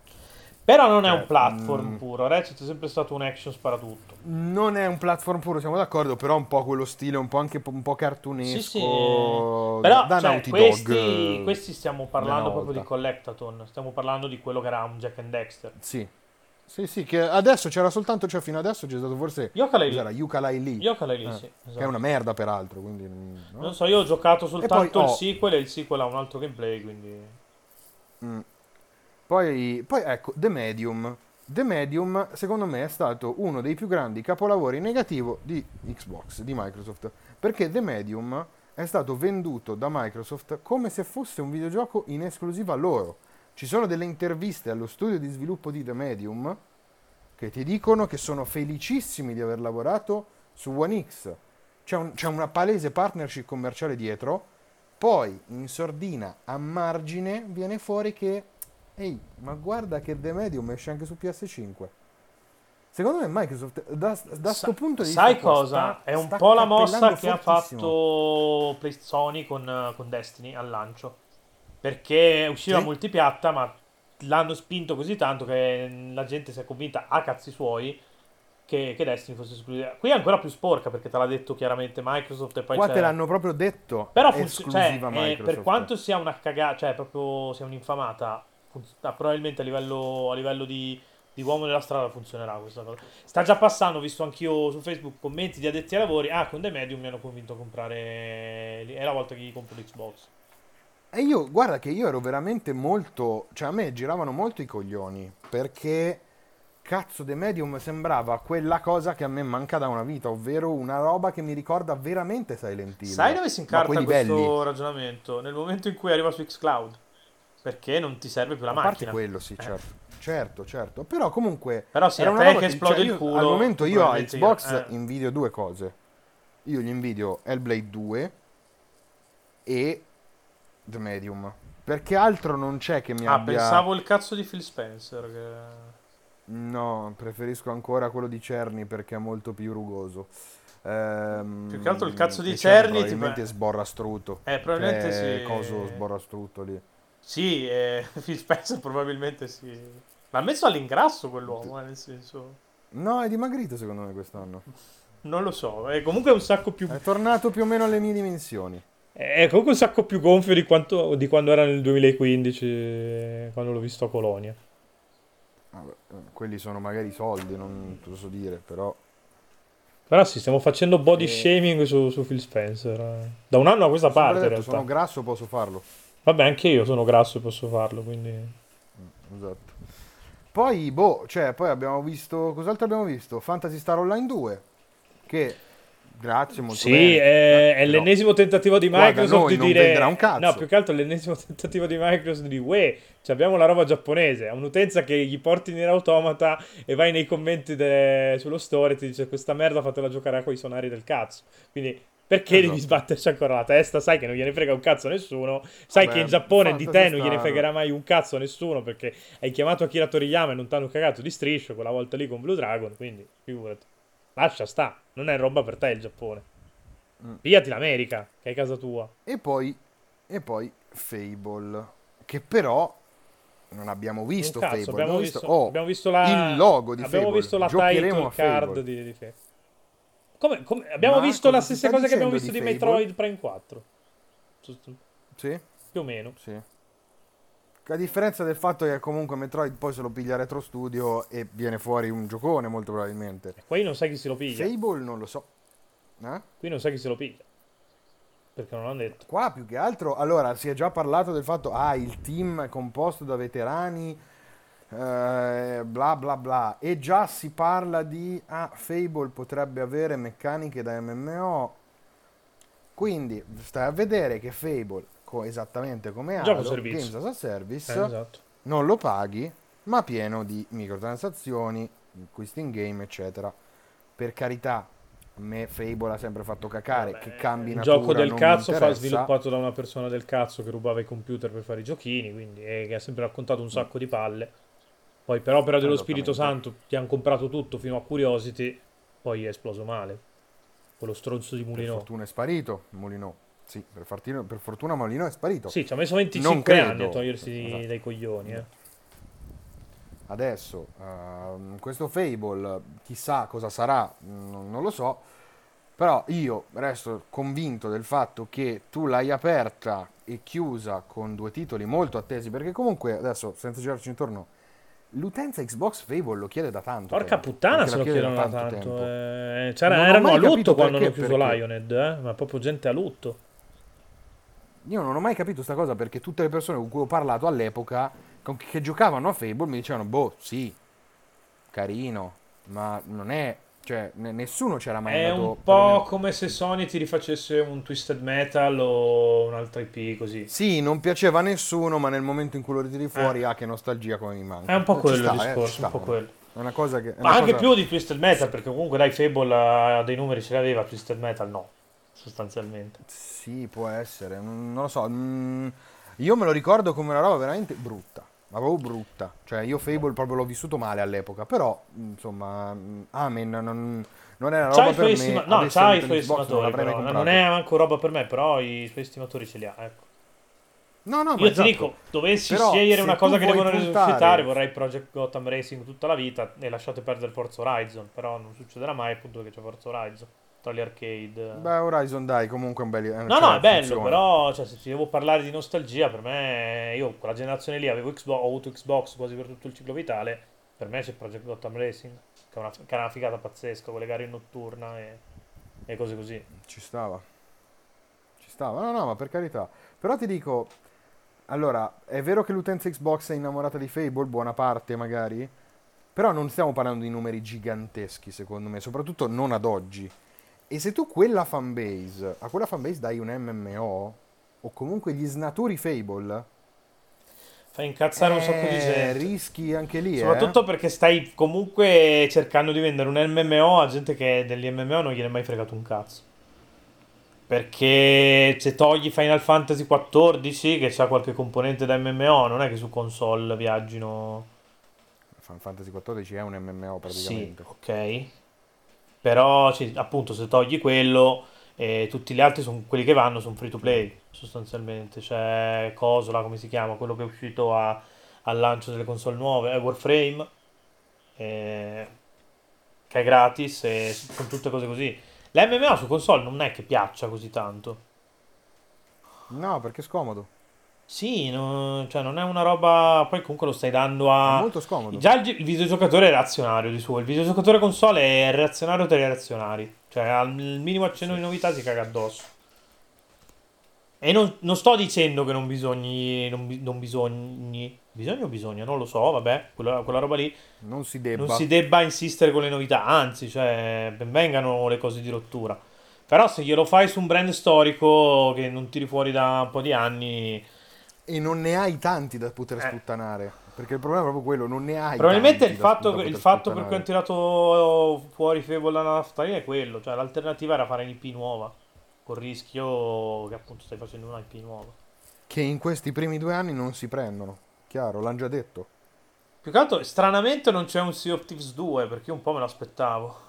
Però non è Cioè, un platform mm. puro, Ratchet è sempre stato un action sparatutto. non è un platform puro, siamo d'accordo, però un po' quello stile, un po' anche un po' cartunesco Sì, sì. da- Però da cioè, Naughty questi, Dog. questi stiamo parlando proprio volta. di Collectathon, stiamo parlando di quello che era un Jack and Dexter. Sì. Sì, sì, che adesso c'era soltanto, cioè fino adesso c'è stato forse Yooka-Laylee. cos'era, Yooka-Laylee, Yooka-Laylee, Eh, sì, che è esatto. una merda peraltro, quindi mm, no? Non so, io ho giocato soltanto poi il ho- sequel e il sequel ha un altro gameplay, quindi... Mm. Poi, poi ecco, The Medium. The Medium, secondo me, è stato uno dei più grandi capolavori negativo di Xbox, di Microsoft. Perché The Medium è stato venduto da Microsoft come se fosse un videogioco in esclusiva loro. Ci sono delle interviste allo studio di sviluppo di The Medium che ti dicono che sono felicissimi di aver lavorato su One X. C'è, un- c'è una palese partnership commerciale dietro. Poi in sordina a margine viene fuori che ehi, ma guarda che The Medium esce anche su PS5. Secondo me Microsoft da, da sto punto di vista Sai cosa? sta- È un po' la mossa che ha fatto Sony con, con Destiny al lancio. Perché usciva Sì. multipiatta, ma l'hanno spinto così tanto che la gente si è convinta a cazzi suoi che, che Destiny fosse esclusiva. Qui è ancora più sporca perché te l'ha detto chiaramente Microsoft e poi Qua c'è... te l'hanno proprio detto. Però funziona, cioè, eh, per quanto sia una cagata, cioè proprio sia un'infamata, fun- ah, probabilmente a livello, a livello di, di uomo della strada funzionerà questa cosa. Sta già passando, ho visto anch'io su Facebook commenti di addetti ai lavori, ah con The Medium mi hanno convinto a comprare, è la volta che gli compro l'Xbox. E io, guarda che io ero veramente molto, cioè a me giravano molto i coglioni, perché cazzo The Medium sembrava quella cosa che a me manca da una vita, ovvero una roba che mi ricorda veramente Silent Hill. Sai dove si a incarta questo livelli. ragionamento? Nel momento in cui arriva su Xcloud. Perché non ti serve più la A parte macchina. quello, sì, Eh. certo. Certo, certo. Però comunque Però sì, era a una roba che esplode il io- culo, Al momento io a Xbox eh. invidio due cose. Io gli invidio Hellblade 2 e The Medium. Perché altro non c'è che mi Ah, abbia... pensavo il cazzo di Phil Spencer. Che... No, preferisco ancora quello di Cerny perché è molto più rugoso. Ehm, Più che altro il cazzo di e Cerny, probabilmente tipo- sborra strutto. Eh, probabilmente Cioè, sì. Coso sborra strutto lì. Sì, eh, Phil Spencer probabilmente sì. L'ha messo all'ingrasso quell'uomo, eh, nel senso... No, è dimagrito secondo me quest'anno. Non lo so, è comunque un sacco più... È tornato più o meno alle mie dimensioni. È comunque un sacco più gonfio di, quanto, di quando era nel 2015, eh, quando l'ho visto a Colonia. Vabbè, quelli sono magari soldi, non te lo so dire, però... Però sì, stiamo facendo body Eh. shaming su, su Phil Spencer. eh. Da un anno a questa parte, in detto, realtà. sono grasso, posso farlo. Vabbè, anche io sono grasso e posso farlo, quindi... Esatto. Poi, boh, cioè, poi abbiamo visto... Cos'altro abbiamo visto? Fantasy Star Online 2, che... Grazie, molto Sì, bene. è, è Però- l'ennesimo tentativo di Microsoft noi di dire... un cazzo. No, più che altro è l'ennesimo tentativo di Microsoft di Uè, cioè abbiamo la roba giapponese, è un'utenza che gli porti in automata e vai nei commenti de- sullo store e ti dice questa merda fatela giocare con i sonari del cazzo. Quindi perché Esatto. devi sbatterci ancora la testa? Sai che non gliene frega un cazzo a nessuno, sai Vabbè, che in Giappone di te non gliene fregherà mai un cazzo a nessuno perché hai chiamato Akira Toriyama e non ti hanno cagato di striscio quella volta lì con Blue Dragon, quindi figurati. Lascia sta, non è roba per te il Giappone. Mm. Pigliati l'America, che è casa tua. E poi, e poi Fable, che però non abbiamo visto cazzo, Fable. abbiamo, visto, visto, oh, abbiamo visto la... il logo di abbiamo Fable. visto la title card di, di Fable. Come, come- abbiamo Ma visto la stessa cosa che abbiamo visto di di? Metroid Prime 4. Giusto, Sì, Più o meno. sì. A differenza del fatto che comunque Metroid poi se lo piglia Retro Studio e viene fuori un giocone molto probabilmente. E Qui non sai chi se lo piglia. Fable non lo so. Eh? Qui non sai chi se lo piglia. Perché non l'hanno detto. Qua più che altro, allora si è già parlato del fatto, ah, il team è composto da veterani. eh, bla bla bla. E già si parla di ah, Fable potrebbe avere meccaniche da MMO. Quindi stai a vedere che Fable, co- esattamente come Halo. Games as a Service, Eh, esatto. non lo paghi, ma pieno di microtransazioni, acquisti in game, eccetera. Per carità, a me Fable ha sempre fatto cacare, Vabbè, che cambi il natura gioco del cazzo fa sviluppato da una persona del cazzo che rubava i computer per fare i giochini, quindi e che ha sempre raccontato un sacco di palle. Poi per opera dello Spirito. Santo ti hanno comprato tutto fino a Curiosity, poi è esploso male. Quello stronzo di Per Mulino. fortuna è sparito, Molino. Sì, per, fartino- per fortuna Molino è sparito. Sì, ci ha messo Non 25 credo. anni a togliersi Esatto. dai coglioni, eh. Adesso, ehm, questo Fable, chissà cosa sarà, non, non lo so, però io resto convinto del fatto che tu l'hai aperta e chiusa con due titoli molto attesi, perché comunque adesso, senza girarci intorno, l'utenza Xbox Fable lo chiede da tanto Porca tempo, puttana se lo chiedono da tanto tanto. eh. Ho erano a lutto quando hanno chiuso perché. Lionhead, eh? ma proprio gente a lutto. Io non ho mai capito sta cosa perché tutte le persone con cui ho parlato all'epoca, che giocavano a Fable, mi dicevano, boh, sì, carino, ma non è... Cioè, ne- nessuno c'era mai È andato... un po' come se Sony ti rifacesse un Twisted Metal o un'altra IP così. Sì, non piaceva a nessuno, ma nel momento in cui lo ritiri fuori, ah, che nostalgia come mi manca. È un po' quello sta, il eh, ci discorso, sta. un po' quello. È una cosa che... è Ma anche cosa- più di Twisted Metal, perché comunque dai Fable ha dei numeri ce l'aveva, Twisted Metal no, sostanzialmente. Sì, può essere, non, lo so. mm, io me lo ricordo come una roba veramente brutta, ma proprio brutta. Cioè, io Fable proprio l'ho vissuto male all'epoca, però, insomma, mm, Amen non, non era C'ha roba i per me. estima- no, c'ha i suoi estimatori, però. non è manco roba per me, però i suoi estimatori ce li ha, ecco. No, no, Io esatto. ti dico, dovessi Però, scegliere una cosa che devono puntare- resuscitare, vorrei Project Gotham Racing tutta la vita e lasciate perdere Forza Horizon, però non succederà mai appunto che c'è Forza Horizon tra gli arcade. Beh, Horizon dai, comunque è un bel... No, cioè, no, è bello, funziona. però cioè, se ci devo parlare di nostalgia, per me, io quella generazione lì avevo Xbox, ho avuto Xbox quasi per tutto il ciclo vitale, per me c'è Project Gotham Racing, che è una, che è una figata pazzesca, con le gare in notturna e, e cose così. Ci stava. Ci stava. No, no, ma per carità. Però ti dico, allora, è vero che l'utenza Xbox è innamorata di Fable, buona parte magari, però non stiamo parlando di numeri giganteschi, secondo me, soprattutto non ad oggi. E se tu quella fanbase, a quella fanbase dai un MMO, o comunque gli snaturi Fable, Fa incazzare un sacco di eh, gente. rischi anche lì, eh. Soprattutto perché stai comunque cercando di vendere un MMO a gente che degli MMO non gliene è mai fregato un cazzo. Perché se togli Final Fantasy XIV, che c'ha qualche componente da MMO, non è che su console viaggino. Final Fantasy XIV è un MMO Sì, praticamente. ok. Però, sì, appunto, se togli quello, eh, tutti gli altri sono quelli che vanno sono free to play, sostanzialmente. C'è Cosola, come si chiama, quello che è uscito a- al lancio delle console nuove, è Warframe, eh, che è gratis, e sono tutte cose così. L'MMO su console non è che piaccia così tanto. No, perché è scomodo. Sì, no- cioè non è una roba. Poi comunque lo stai dando È a. molto scomodo. Già il, il videogiocatore è reazionario di suo, il videogiocatore console è reazionario tra i reazionari, cioè al minimo accenno di novità si caga addosso. E non, non sto dicendo che non bisogni, non, non bisogni, bisogna o bisogna, non lo so, vabbè, quella, quella roba lì, Non si debba. non si debba insistere con le novità, anzi, cioè, ben vengano le cose di rottura. Però se glielo fai su un brand storico che non tiri fuori da un po' di anni, E non ne hai tanti da poter Eh. sputtanare. Perché il problema è proprio quello, non ne hai Probabilmente tanti il da- fatto, da il poter fatto per cui hanno tirato fuori Fable dalla naftalina è quello, cioè l'alternativa era fare un'IP nuova, col rischio che appunto stai facendo una IP nuova. Che in questi primi due anni non si prendono. Chiaro, l'hanno già detto. Più che altro, stranamente non c'è un Sea of Thieves 2, perché io un po' me l'aspettavo.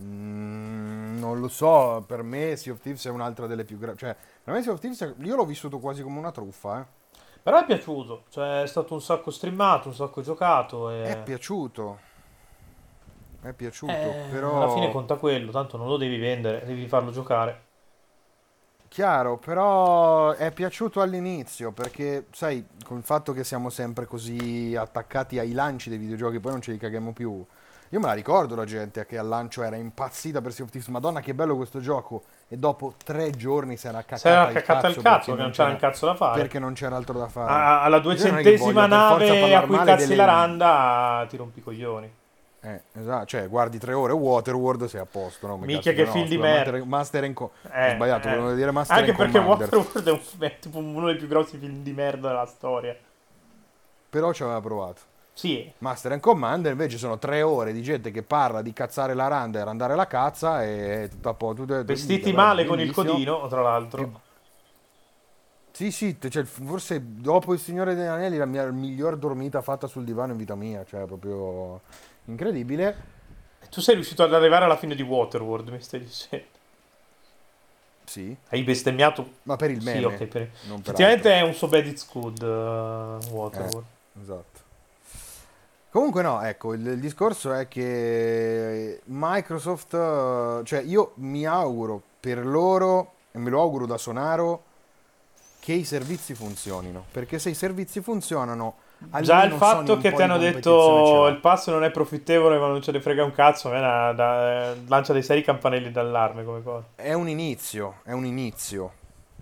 Mm, non lo so, per me Sea of Thieves è un'altra delle più gravi. Cioè, per me Sea of Thieves è- io l'ho vissuto quasi come una truffa, eh. Però è piaciuto, cioè è stato un sacco streamato, un sacco giocato e... È piaciuto. È piaciuto, Eh, però... Alla fine conta quello, tanto non lo devi vendere, devi farlo giocare. Chiaro, però è piaciuto all'inizio perché, sai, con il fatto che siamo sempre così attaccati ai lanci dei videogiochi, poi non ce li caghiamo più. Io me la ricordo la gente che al lancio era impazzita per Sea of Thieves. Madonna, che bello questo gioco. E dopo tre giorni si era cacata era il caccato il cazzo perché non c'era un cazzo da fare. Perché non c'era altro da fare. A- alla duecentesima nave a cui cazzi delle- la randa ti rompi i coglioni. Eh, esatto, cioè guardi tre ore Waterworld sei a posto, no? Ma Minchia, cazzo, che no, film di merda. Master, and Co- Eh, Ho sbagliato, eh. volevo dire Master Anche perché Commander. Waterworld è, un- è uno dei più grossi film di merda della storia. Però ci aveva provato. Sì, Master and Commander invece sono tre ore di gente che parla di cazzare la randa e randare la cazza e tutto a po'. tutto- vestiti tutto- male con il codino, tra l'altro. Sì, sì, t- cioè, forse dopo il Signore degli Anelli la mia miglior dormita fatta sul divano in vita mia, cioè proprio incredibile. Tu sei riuscito ad arrivare alla fine di Waterworld, mi stai dicendo. Sì, Hai bestemmiato? ma per il meme. Sì, ok. Per... Effettivamente altro. è un so bad it's good, uh, Waterworld. Esatto. Comunque no, ecco, il, il discorso è che Microsoft, cioè io mi auguro per loro, e me lo auguro da Sonaro, che i servizi funzionino, perché se i servizi funzionano... Già il fatto che ti hanno detto il pass non è profittevole ma non ce ne frega un cazzo, a me da- da- lancia dei seri campanelli d'allarme come cosa. È un inizio, è un inizio.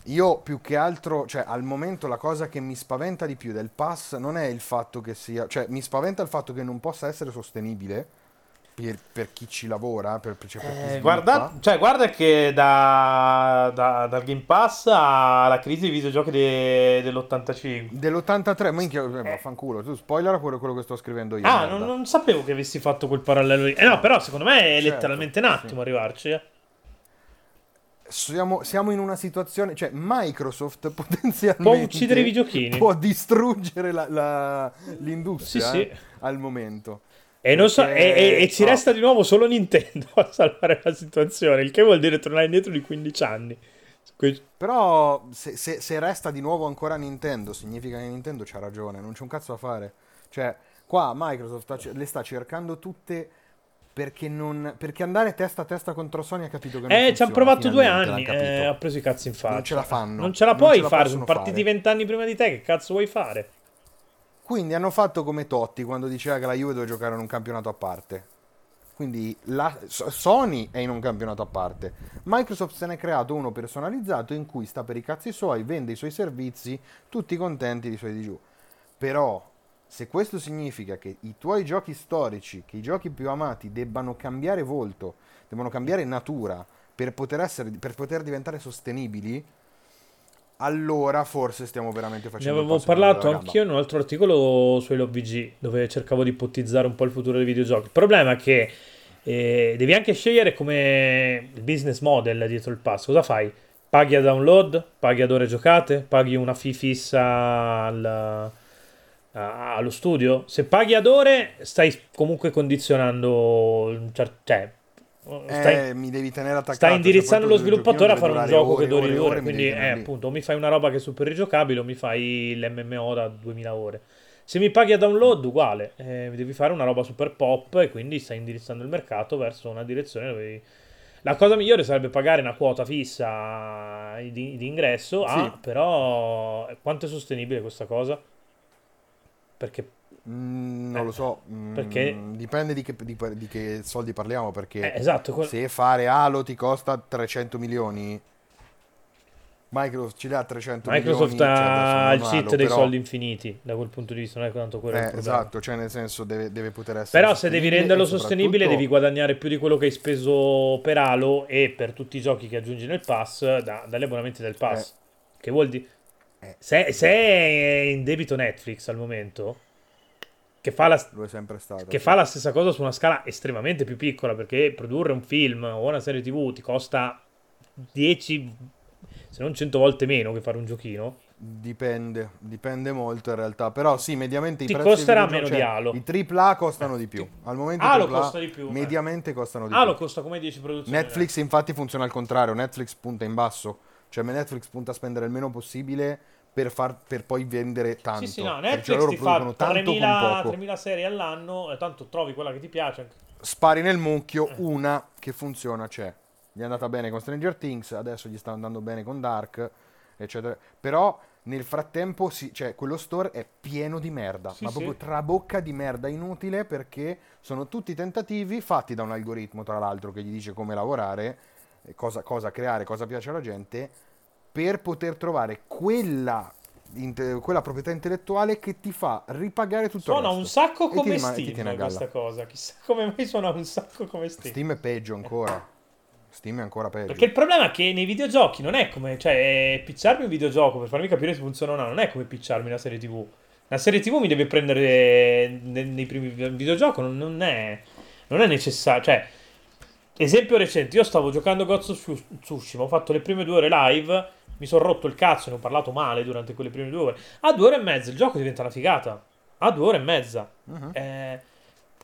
Io più che altro, cioè al momento la cosa che mi spaventa di più del pass non è il fatto che sia, cioè mi spaventa il fatto che non possa essere sostenibile per, per chi ci lavora, per, per- cioè, per chi Eh, sviluppa. guarda, cioè, guarda che da, da- dal Game Pass alla crisi dei videogiochi de- dell'85. Dell'83, minchia, eh, vaffanculo, tu spoiler pure quello che sto scrivendo io. Ah, non, non sapevo che avessi fatto quel parallelo lì. Eh no, però secondo me è Certo, letteralmente un attimo sì. arrivarci. Siamo, siamo in una situazione, cioè Microsoft potenzialmente Può uccidere i videogiochi. può distruggere la- la- l'industria Sì, sì. eh, al momento. E, non so, Perché- e, e- e ci oh. resta di nuovo solo Nintendo a salvare la situazione, il che vuol dire tornare indietro di 15 anni. Però se, se- se resta di nuovo ancora Nintendo, significa che Nintendo c'ha ragione, non c'è un cazzo da fare. Cioè, qua Microsoft le sta cercando tutte perché, non, perché andare testa a testa contro Sony ha capito che non Eh, ci hanno provato due anni, eh, ha preso i cazzi in faccia. Non ce la fanno. Non ce la Non puoi ce la fare, sono partiti vent'anni prima di te, che cazzo vuoi fare? Quindi hanno fatto come Totti quando diceva che la Juve doveva giocare in un campionato a parte. Quindi la- So- Sony è in un campionato a parte. Microsoft se n'è creato uno personalizzato in cui sta per i cazzi suoi, vende i suoi servizi, tutti contenti di suoi di giù. Però se questo significa che i tuoi giochi storici, che i giochi più amati debbano cambiare volto, devono cambiare natura per poter, essere, per poter diventare sostenibili, allora forse stiamo veramente Ne facendo... il avevo parlato anch'io in un altro articolo su LOVG, dove cercavo di ipotizzare un po' il futuro dei videogiochi. Il problema è che eh, devi anche scegliere come il business model dietro il pass. Cosa fai? Paghi a download? Paghi ad ore giocate? Paghi una fee fissa al- a- allo studio? Se paghi ad ore, stai comunque condizionando... un cer- Cioè, stai, Eh, mi devi tenere attaccato. Stai cioè, indirizzando lo sviluppatore a fare un gioco durare che duri ore, ore. ore, Quindi, eh, appunto, o mi fai una roba che è super rigiocabile o mi fai l'MMO da 2000 ore. Se mi paghi a download, uguale. Eh, devi fare una roba super pop e quindi stai indirizzando il mercato verso una direzione dove. La cosa migliore sarebbe pagare una quota fissa di, di ingresso, ah, Sì. però quanto è sostenibile questa cosa? Perché Mm, non lo so. mm, Perché- Dipende di che, di- di che soldi parliamo. Perché eh, esatto, que- se fare Halo ti costa 300 milioni, Microsoft ci dà 300 Microsoft milioni. cioè, adesso ha il Halo, dei però- soldi infiniti da quel punto di vista, non è tanto quello Eh, esatto, cioè nel senso deve, deve poter essere. Però se devi renderlo sostenibile soprattutto- devi guadagnare più di quello che hai speso per Halo e per tutti i giochi che aggiungi nel pass da- dagli abbonamenti del pass. Che vuol dire... Eh. Se, se è in debito Netflix al momento, che fa, la, stato. che sì. fa la stessa cosa su una scala estremamente più piccola, perché produrre un film o una serie tv ti costa 10, se non 100 volte meno che fare un giochino. Dipende, dipende molto in realtà. Però sì, mediamente Ti i prezzi costerà meno di cioè, Halo. I AAA costano di più. Al momento Halo costa di più, eh. Mediamente costano di Halo più. costa come 10 produzioni. Netflix infatti funziona al contrario, Netflix punta in basso, cioè Netflix punta a spendere il meno possibile per, far, per poi vendere tanto. Sì, sì, no, Netflix loro ti fa producono tanto 3000, con poco. 3000 serie all'anno e tanto trovi quella che ti piace. Spari nel mucchio, Eh. una che funziona c'è. Gli è andata bene con Stranger Things, adesso gli sta andando bene con Dark, eccetera. Però Nel frattempo, si- cioè, quello store è pieno di merda, Sì, ma sì. proprio trabocca di merda inutile perché sono tutti tentativi fatti da un algoritmo, tra l'altro, che gli dice come lavorare, cosa, cosa creare, cosa piace alla gente, per poter trovare quella, inte- quella proprietà intellettuale che ti fa ripagare tutto Suona il un resto. sacco E ti come ti Steam galla. questa cosa. Chissà come mai suona un sacco come Steam. Steam è peggio ancora. Steam è ancora peggio. Perché il problema è che nei videogiochi non è come, cioè, picciarmi un videogioco per farmi capire se funziona o no, non è come picciarmi una serie TV. Una serie TV mi deve prendere ne- nei primi il videogioco, non, non è, non è necessario. Cioè, esempio recente, io stavo giocando Ghost of Tsu- Tsushima, ho fatto le prime due ore live, mi sono rotto il cazzo, ne ho parlato male durante quelle prime due ore. A due ore e mezza il gioco diventa una figata. A due ore e mezza. Mhm. Eh,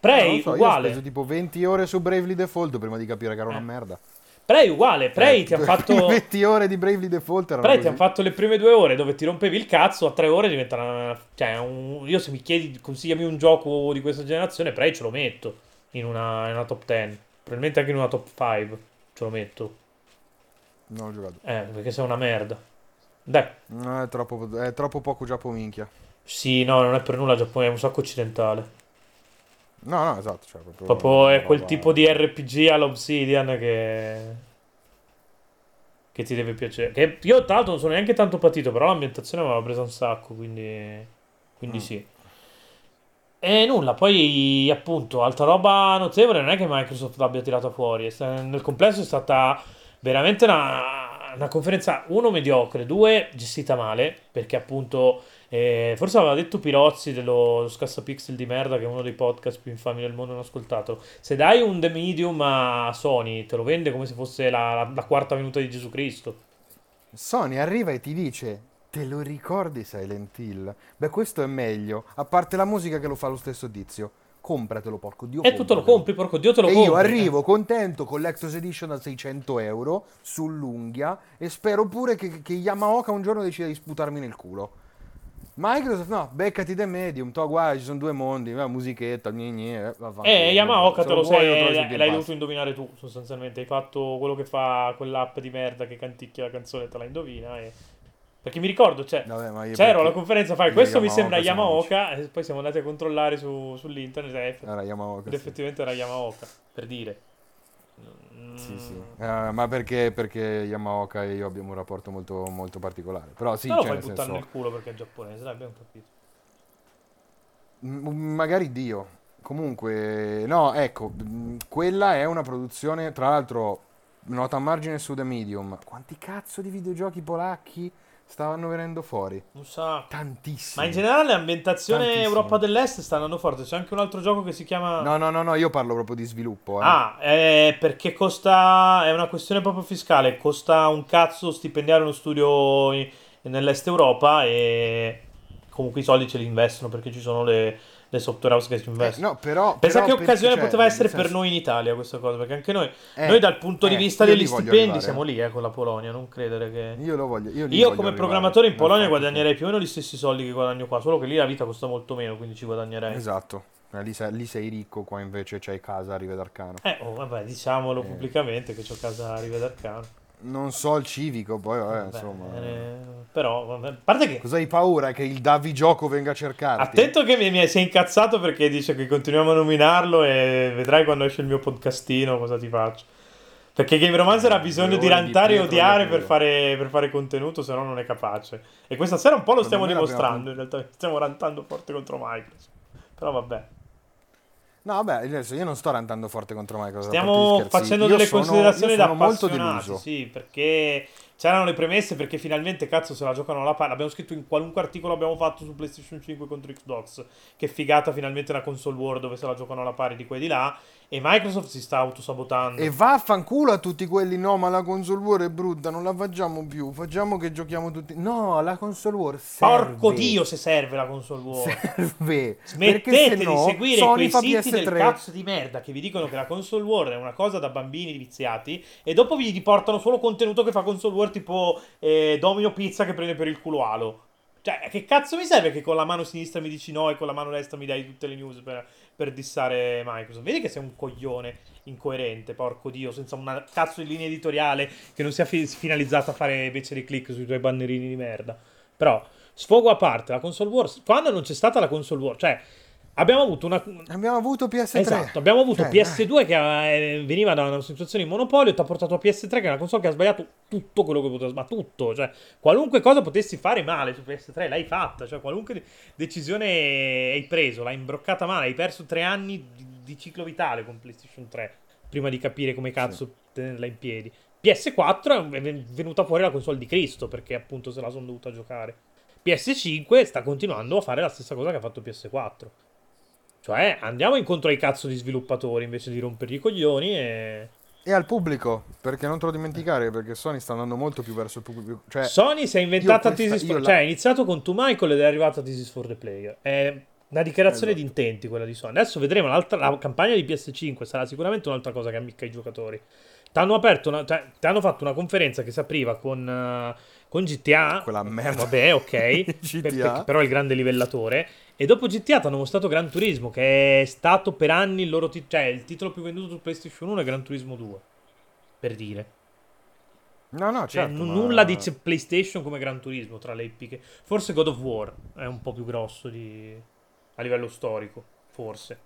Prey so, Io ho uguale. speso tipo 20 ore su Bravely Default prima di capire che era una Eh. merda. Prey uguale. Prey Eh, ti ha fatto... 20 ore di Bravely Default erano Però ti hanno fatto le prime due ore dove ti rompevi il cazzo, a tre ore diventa una... Cioè, un- io se mi chiedi, consigliami un gioco di questa generazione, Prey ce lo metto in una, in una top 10. Probabilmente anche in una top 5 ce lo metto. Non ho giocato. Eh, perché sei una merda. Dai. No, è troppo, è troppo poco giappo minchia. Sì, no, non è per nulla giapponese, è un sacco occidentale. No, no, esatto. Cioè, proprio, Proprio è quel roba- tipo di RPG all'Obsidian che... Che ti deve piacere. Che io tra l'altro non sono neanche tanto patito, però l'ambientazione mi aveva preso un sacco, quindi... Quindi Mm. sì. E nulla, poi appunto, altra roba notevole non è che Microsoft l'abbia tirata fuori. Nel complesso è stata veramente una, una conferenza, uno, mediocre, due, gestita male, perché appunto, eh, forse aveva detto Pirozzi dello lo Scassapixel di merda, che è uno dei podcast più infami del mondo, non ascoltato. Se dai un The Medium a Sony, te lo vende come se fosse la, la- la quarta venuta di Gesù Cristo. Sony arriva e ti dice: Te lo ricordi Silent Hill? Beh, questo è meglio. A parte la musica che lo fa lo stesso tizio. Compratelo, porco dio. E tu te lo compri, porco Dio, te lo E compri. io arrivo contento con l'Ectos Edition a 600 euro sull'unghia e spero pure che, che Yamaoka un giorno decida di sputarmi nel culo. Microsoft, no, beccati The Medium, to guarda, ci sono due mondi, eh, musichetta, gni gni, eh, vaffanculo. Eh, Yamaoka te lo sei, l'hai l'hai dovuto indovinare tu, sostanzialmente. Hai fatto quello che fa quell'app di merda che canticchia la canzone, te la indovina. E... Perché mi ricordo, cioè, Vabbè, c'ero alla conferenza, fai questo mi Yamaoka sembra siamo Yamaoka, e poi siamo andati a controllare su, sull'internet e eff- Era Yamaoka, ed sì. effettivamente era Yamaoka, per dire. Mm, Sì, sì. Eh, ma perché, perché Yamaoka e io abbiamo un rapporto molto, molto particolare. Però sì, lo cioè, fai nel buttare senso, nel culo perché è giapponese, dai, abbiamo capito. m- magari Dio. Comunque, no, ecco, quella è una produzione, tra l'altro, nota a margine su The Medium. Quanti cazzo di videogiochi polacchi stavano venendo fuori? Un sacco. Tantissimi. Ma in generale l'ambientazione Tantissimo. Europa dell'Est sta andando forte. C'è anche un altro gioco che si chiama... No, no, no, no, io parlo proprio di sviluppo. eh. Ah, è perché costa. È una questione proprio fiscale. Costa un cazzo stipendiare uno studio in- nell'est Europa e comunque i soldi ce li investono perché ci sono le, le software house che si Eh, investono. no, però, Pensa però che occasione perché, poteva cioè, essere nel per senso- noi in Italia questa cosa? Perché anche noi, Eh, noi dal punto di eh, vista degli stipendi arrivare, siamo eh. lì eh, con la Polonia. Non credere che. Io lo voglio. Io, Io come arrivare, programmatore in nel Polonia guadagnerei più o meno gli stessi soldi che guadagno qua, solo che lì la vita costa molto meno, quindi ci guadagnerei. Esatto. Eh, Lì sei, lì sei ricco, qua invece c'hai casa a Rive d'Arcano. Eh, oh, vabbè, diciamolo Eh. pubblicamente che ho casa a Rive d'Arcano. Non so il civico, poi vabbè, Vabbè, insomma. eh, però, vabbè, a parte che Cosa hai paura? Che il Davi Gioco venga a cercarti? attento che mi, mi si è incazzato perché dice che continuiamo a nominarlo e vedrai quando esce il mio podcastino cosa ti faccio. Perché Game Romancer ha bisogno di rantare e odiare per fare, per fare contenuto, se no non è capace. E questa sera un po' lo stiamo dimostrando, in realtà stiamo rantando forte contro Microsoft. Però vabbè. No, vabbè, adesso io non sto rantando forte contro Microsoft. Stiamo facendo Io delle sono- considerazioni io da sono molto appassionati, deluso. sì, perché c'erano le premesse perché finalmente cazzo se la giocano alla pari. L'abbiamo scritto in qualunque articolo abbiamo fatto su PlayStation 5 contro Xbox. Che figata finalmente una console war dove se la giocano alla pari di qua e di là e Microsoft si sta autosabotando. E vaffanculo a tutti quelli, no, ma la console war è brutta, non la facciamo più, facciamo che giochiamo tutti. No, la console war serve. Porco dio se serve la console war. Serve. Smettete di no, seguire Sony quei siti del PS3. cazzo di merda che vi dicono che la console war è una cosa da bambini viziati e dopo vi riportano solo contenuto che fa console war tipo eh, Domino Pizza che prende per il culo Halo. Cioè, che cazzo mi serve che con la mano sinistra mi dici no e con la mano destra mi dai tutte le news per, per dissare Microsoft? Vedi che sei un coglione incoerente, porco dio, senza una cazzo di linea editoriale che non sia fi- finalizzata a fare invece di click sui tuoi bannerini di merda. Però, sfogo a parte, la console wars, quando non c'è stata la console war, cioè Abbiamo avuto una. Abbiamo avuto PS3. Esatto, abbiamo avuto Cioè, PS2 che eh, veniva da una situazione di monopolio e ti ha portato a PS3 che è una console che ha sbagliato tutto quello che poteva sbagliare. Tutto, cioè qualunque cosa potessi fare male su PS3 l'hai fatta. Cioè qualunque decisione hai preso, l'hai imbroccata male. Hai perso tre anni di, di ciclo vitale con PlayStation 3 prima di capire come cazzo Sì. tenerla in piedi. PS4 è ven- venuta fuori la console di Cristo perché appunto se la sono dovuta giocare. PS5 sta continuando a fare la stessa cosa che ha fatto PS4. Cioè, andiamo incontro ai cazzo di sviluppatori invece di rompergli i coglioni e... E al pubblico, perché non te lo dimenticare, perché Sony sta andando molto più verso il pubblico. Cioè, Sony si è inventata questa- Thesis for... la- Cioè, ha iniziato con To Michael ed è arrivata a Thesis for the Player. È una dichiarazione Esatto. di intenti quella di Sony. Adesso vedremo l'altra... la campagna di PS5 sarà sicuramente un'altra cosa che ammicca i giocatori. T'hanno aperto una... cioè, t'hanno fatto una conferenza che si apriva con... eh, con GTA, Quella merda. vabbè, ok, GTA. per- perché però è il grande livellatore. E dopo GTA ti hanno mostrato Gran Turismo, che è stato per anni il loro titolo, cioè il titolo più venduto su PlayStation 1 è Gran Turismo 2. Per dire. no, no, Cioè, certo. n- ma- nulla dice PlayStation come Gran Turismo tra le eppiche. Forse God of War è un po' più grosso di... a livello storico, forse.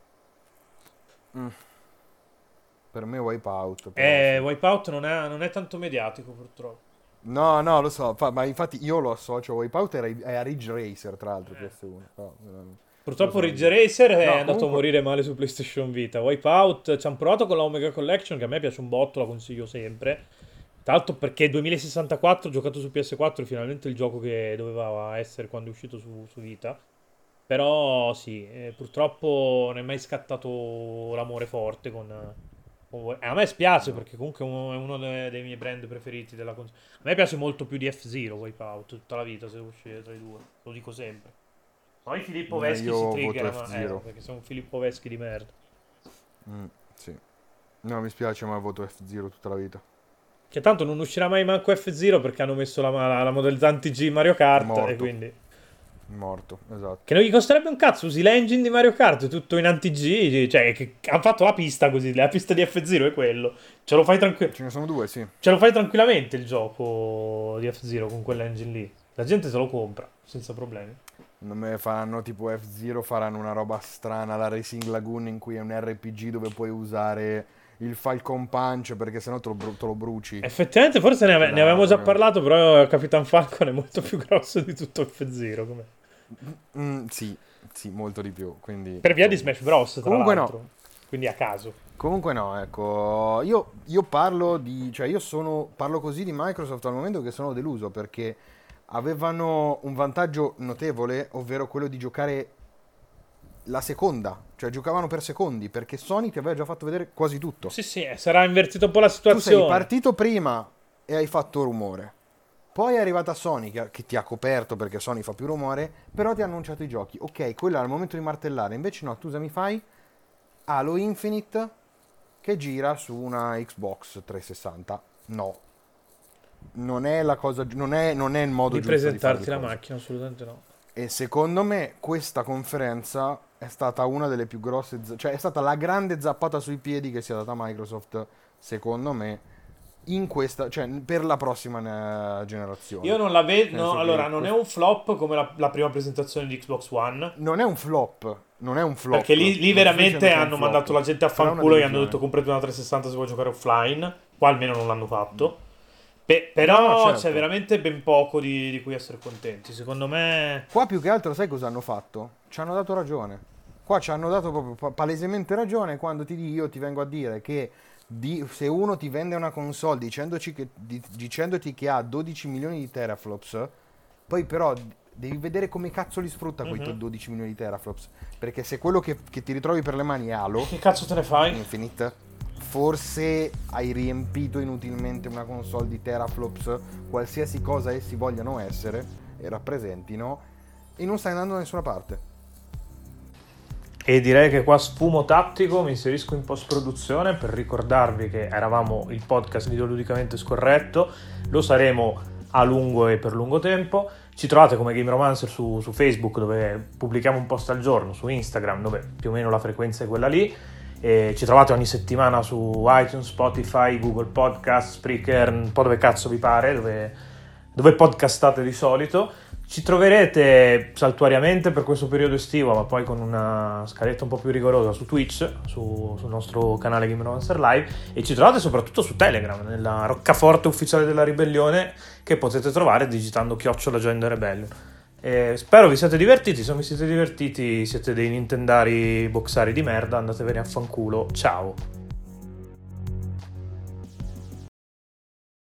Per me Wipeout. però, Eh. Wipeout non è, non è tanto mediatico purtroppo. No, no, lo so, fa- ma infatti io lo associo. Wipeout era- è a Ridge Racer, tra l'altro, PS1. però, ehm, Purtroppo so. Ridge Racer è No, andato a morire male su PlayStation Vita. Wipeout ci hanno provato con la Omega Collection, che a me piace un botto, la consiglio sempre. L'altro perché 2064 giocato su PS4 è finalmente il gioco che doveva essere quando è uscito su, su Vita. Però sì, eh, purtroppo non è mai scattato l'amore forte con... con Wi- e a me spiace perché comunque è uno, dei, miei brand preferiti della console. A me piace molto più di F-Zero Wipeout tutta la vita se scegliere tra i due. Lo dico sempre. Poi Filippo No, Veschi si voto trigger, ma eh, perché sono un Filippo Veschi di merda. mm, sì. No, mi spiace, ma voto F-Zero tutta la vita. Che tanto non uscirà mai manco F-Zero perché hanno messo la, la, la modalità anti-G Mario Kart Morto. e quindi... Morto, esatto. Che non gli costerebbe un cazzo, usi l'engine di Mario Kart tutto in anti-G, cioè che hanno fatto la pista così, la pista di F-Zero è quello. Ce lo fai, tranqui- Ce ne sono due, sì. ce lo fai tranquillamente il gioco di F-Zero con quell'engine lì. La gente se lo compra senza problemi. Non me faranno tipo F-Zero, faranno una roba strana, la Racing Lagoon in cui è un RPG dove puoi usare il Falcon Punch perché sennò te lo, bru- te lo bruci. Effettivamente forse ne, ave- ne No, avevamo già no. parlato, però Capitan Falcon è molto più grosso di tutto F-Zero. com'è. Mm, sì, sì, molto di più. Quindi, Per via di Smash Bros. Comunque no. l'altro. Quindi a caso. Comunque no, ecco, io, io parlo di, cioè io sono, parlo così di Microsoft al momento che sono deluso perché avevano un vantaggio notevole, ovvero quello di giocare la seconda, cioè giocavano per secondi perché Sony ti aveva già fatto vedere quasi tutto. Sì, sì, sarà invertito un po' la Tu sei situazione. partito prima e hai fatto rumore. Poi è arrivata Sony che, ti ha coperto perché Sony fa più rumore, però ti ha annunciato i giochi. Ok, quello era il momento di martellare. Invece no, tu cosa mi fai? Halo Infinite che gira su una Xbox 360. No. Non è la cosa, non è, non è il modo di di presentarti le la cose. macchina, assolutamente no. E secondo me questa conferenza è stata una delle più grosse, cioè è stata la grande zappata sui piedi che si è data Microsoft, secondo me, in questa, cioè per la prossima eh, generazione. Io non la vedo. No, allora, non è questo- un flop come la, la prima presentazione di Xbox One. Non è un flop, non è un flop. Perché lì, lì veramente è hanno mandato la gente a è fanculo e hanno detto comprate una 360 se vuoi giocare offline. Qua almeno non l'hanno fatto. Pe- però No, certo. c'è veramente ben poco di, di cui essere contenti. Secondo me. Qua più che altro sai cosa hanno fatto? Ci hanno dato ragione. Qua ci hanno dato proprio pa- palesemente ragione quando ti io ti vengo a dire che di- se uno ti vende una console dicendoci che- di- dicendoti che ha 12 milioni di teraflops, poi però devi vedere come cazzo li sfrutta quei Mhm. 12 milioni di teraflops. Perché se quello che, che ti ritrovi per le mani è Halo Che cazzo te ne fai? Infinite, forse hai riempito inutilmente una console di teraflops, qualsiasi cosa essi vogliano essere e rappresentino, e non stai andando da nessuna parte. E direi che qua sfumo tattico, mi inserisco in post-produzione per ricordarvi che eravamo il podcast videoludicamente scorretto, lo saremo a lungo e per lungo tempo. Ci trovate come Game Romancer su, su Facebook dove pubblichiamo un post al giorno, su Instagram dove più o meno la frequenza è quella lì. E ci trovate ogni settimana su iTunes, Spotify, Google Podcast, Spreaker, un po' dove cazzo vi pare, dove, dove podcastate di solito. Ci troverete saltuariamente per questo periodo estivo, ma poi con una scaletta un po' più rigorosa su Twitch, su, sul nostro canale Game Monster Live, e ci trovate soprattutto su Telegram, nella roccaforte ufficiale della ribellione, che potete trovare digitando chiocciola Agenda Rebellion. E spero vi siate divertiti, se non vi siete divertiti siete dei nintendari boxari di merda, andatevene a fanculo, ciao!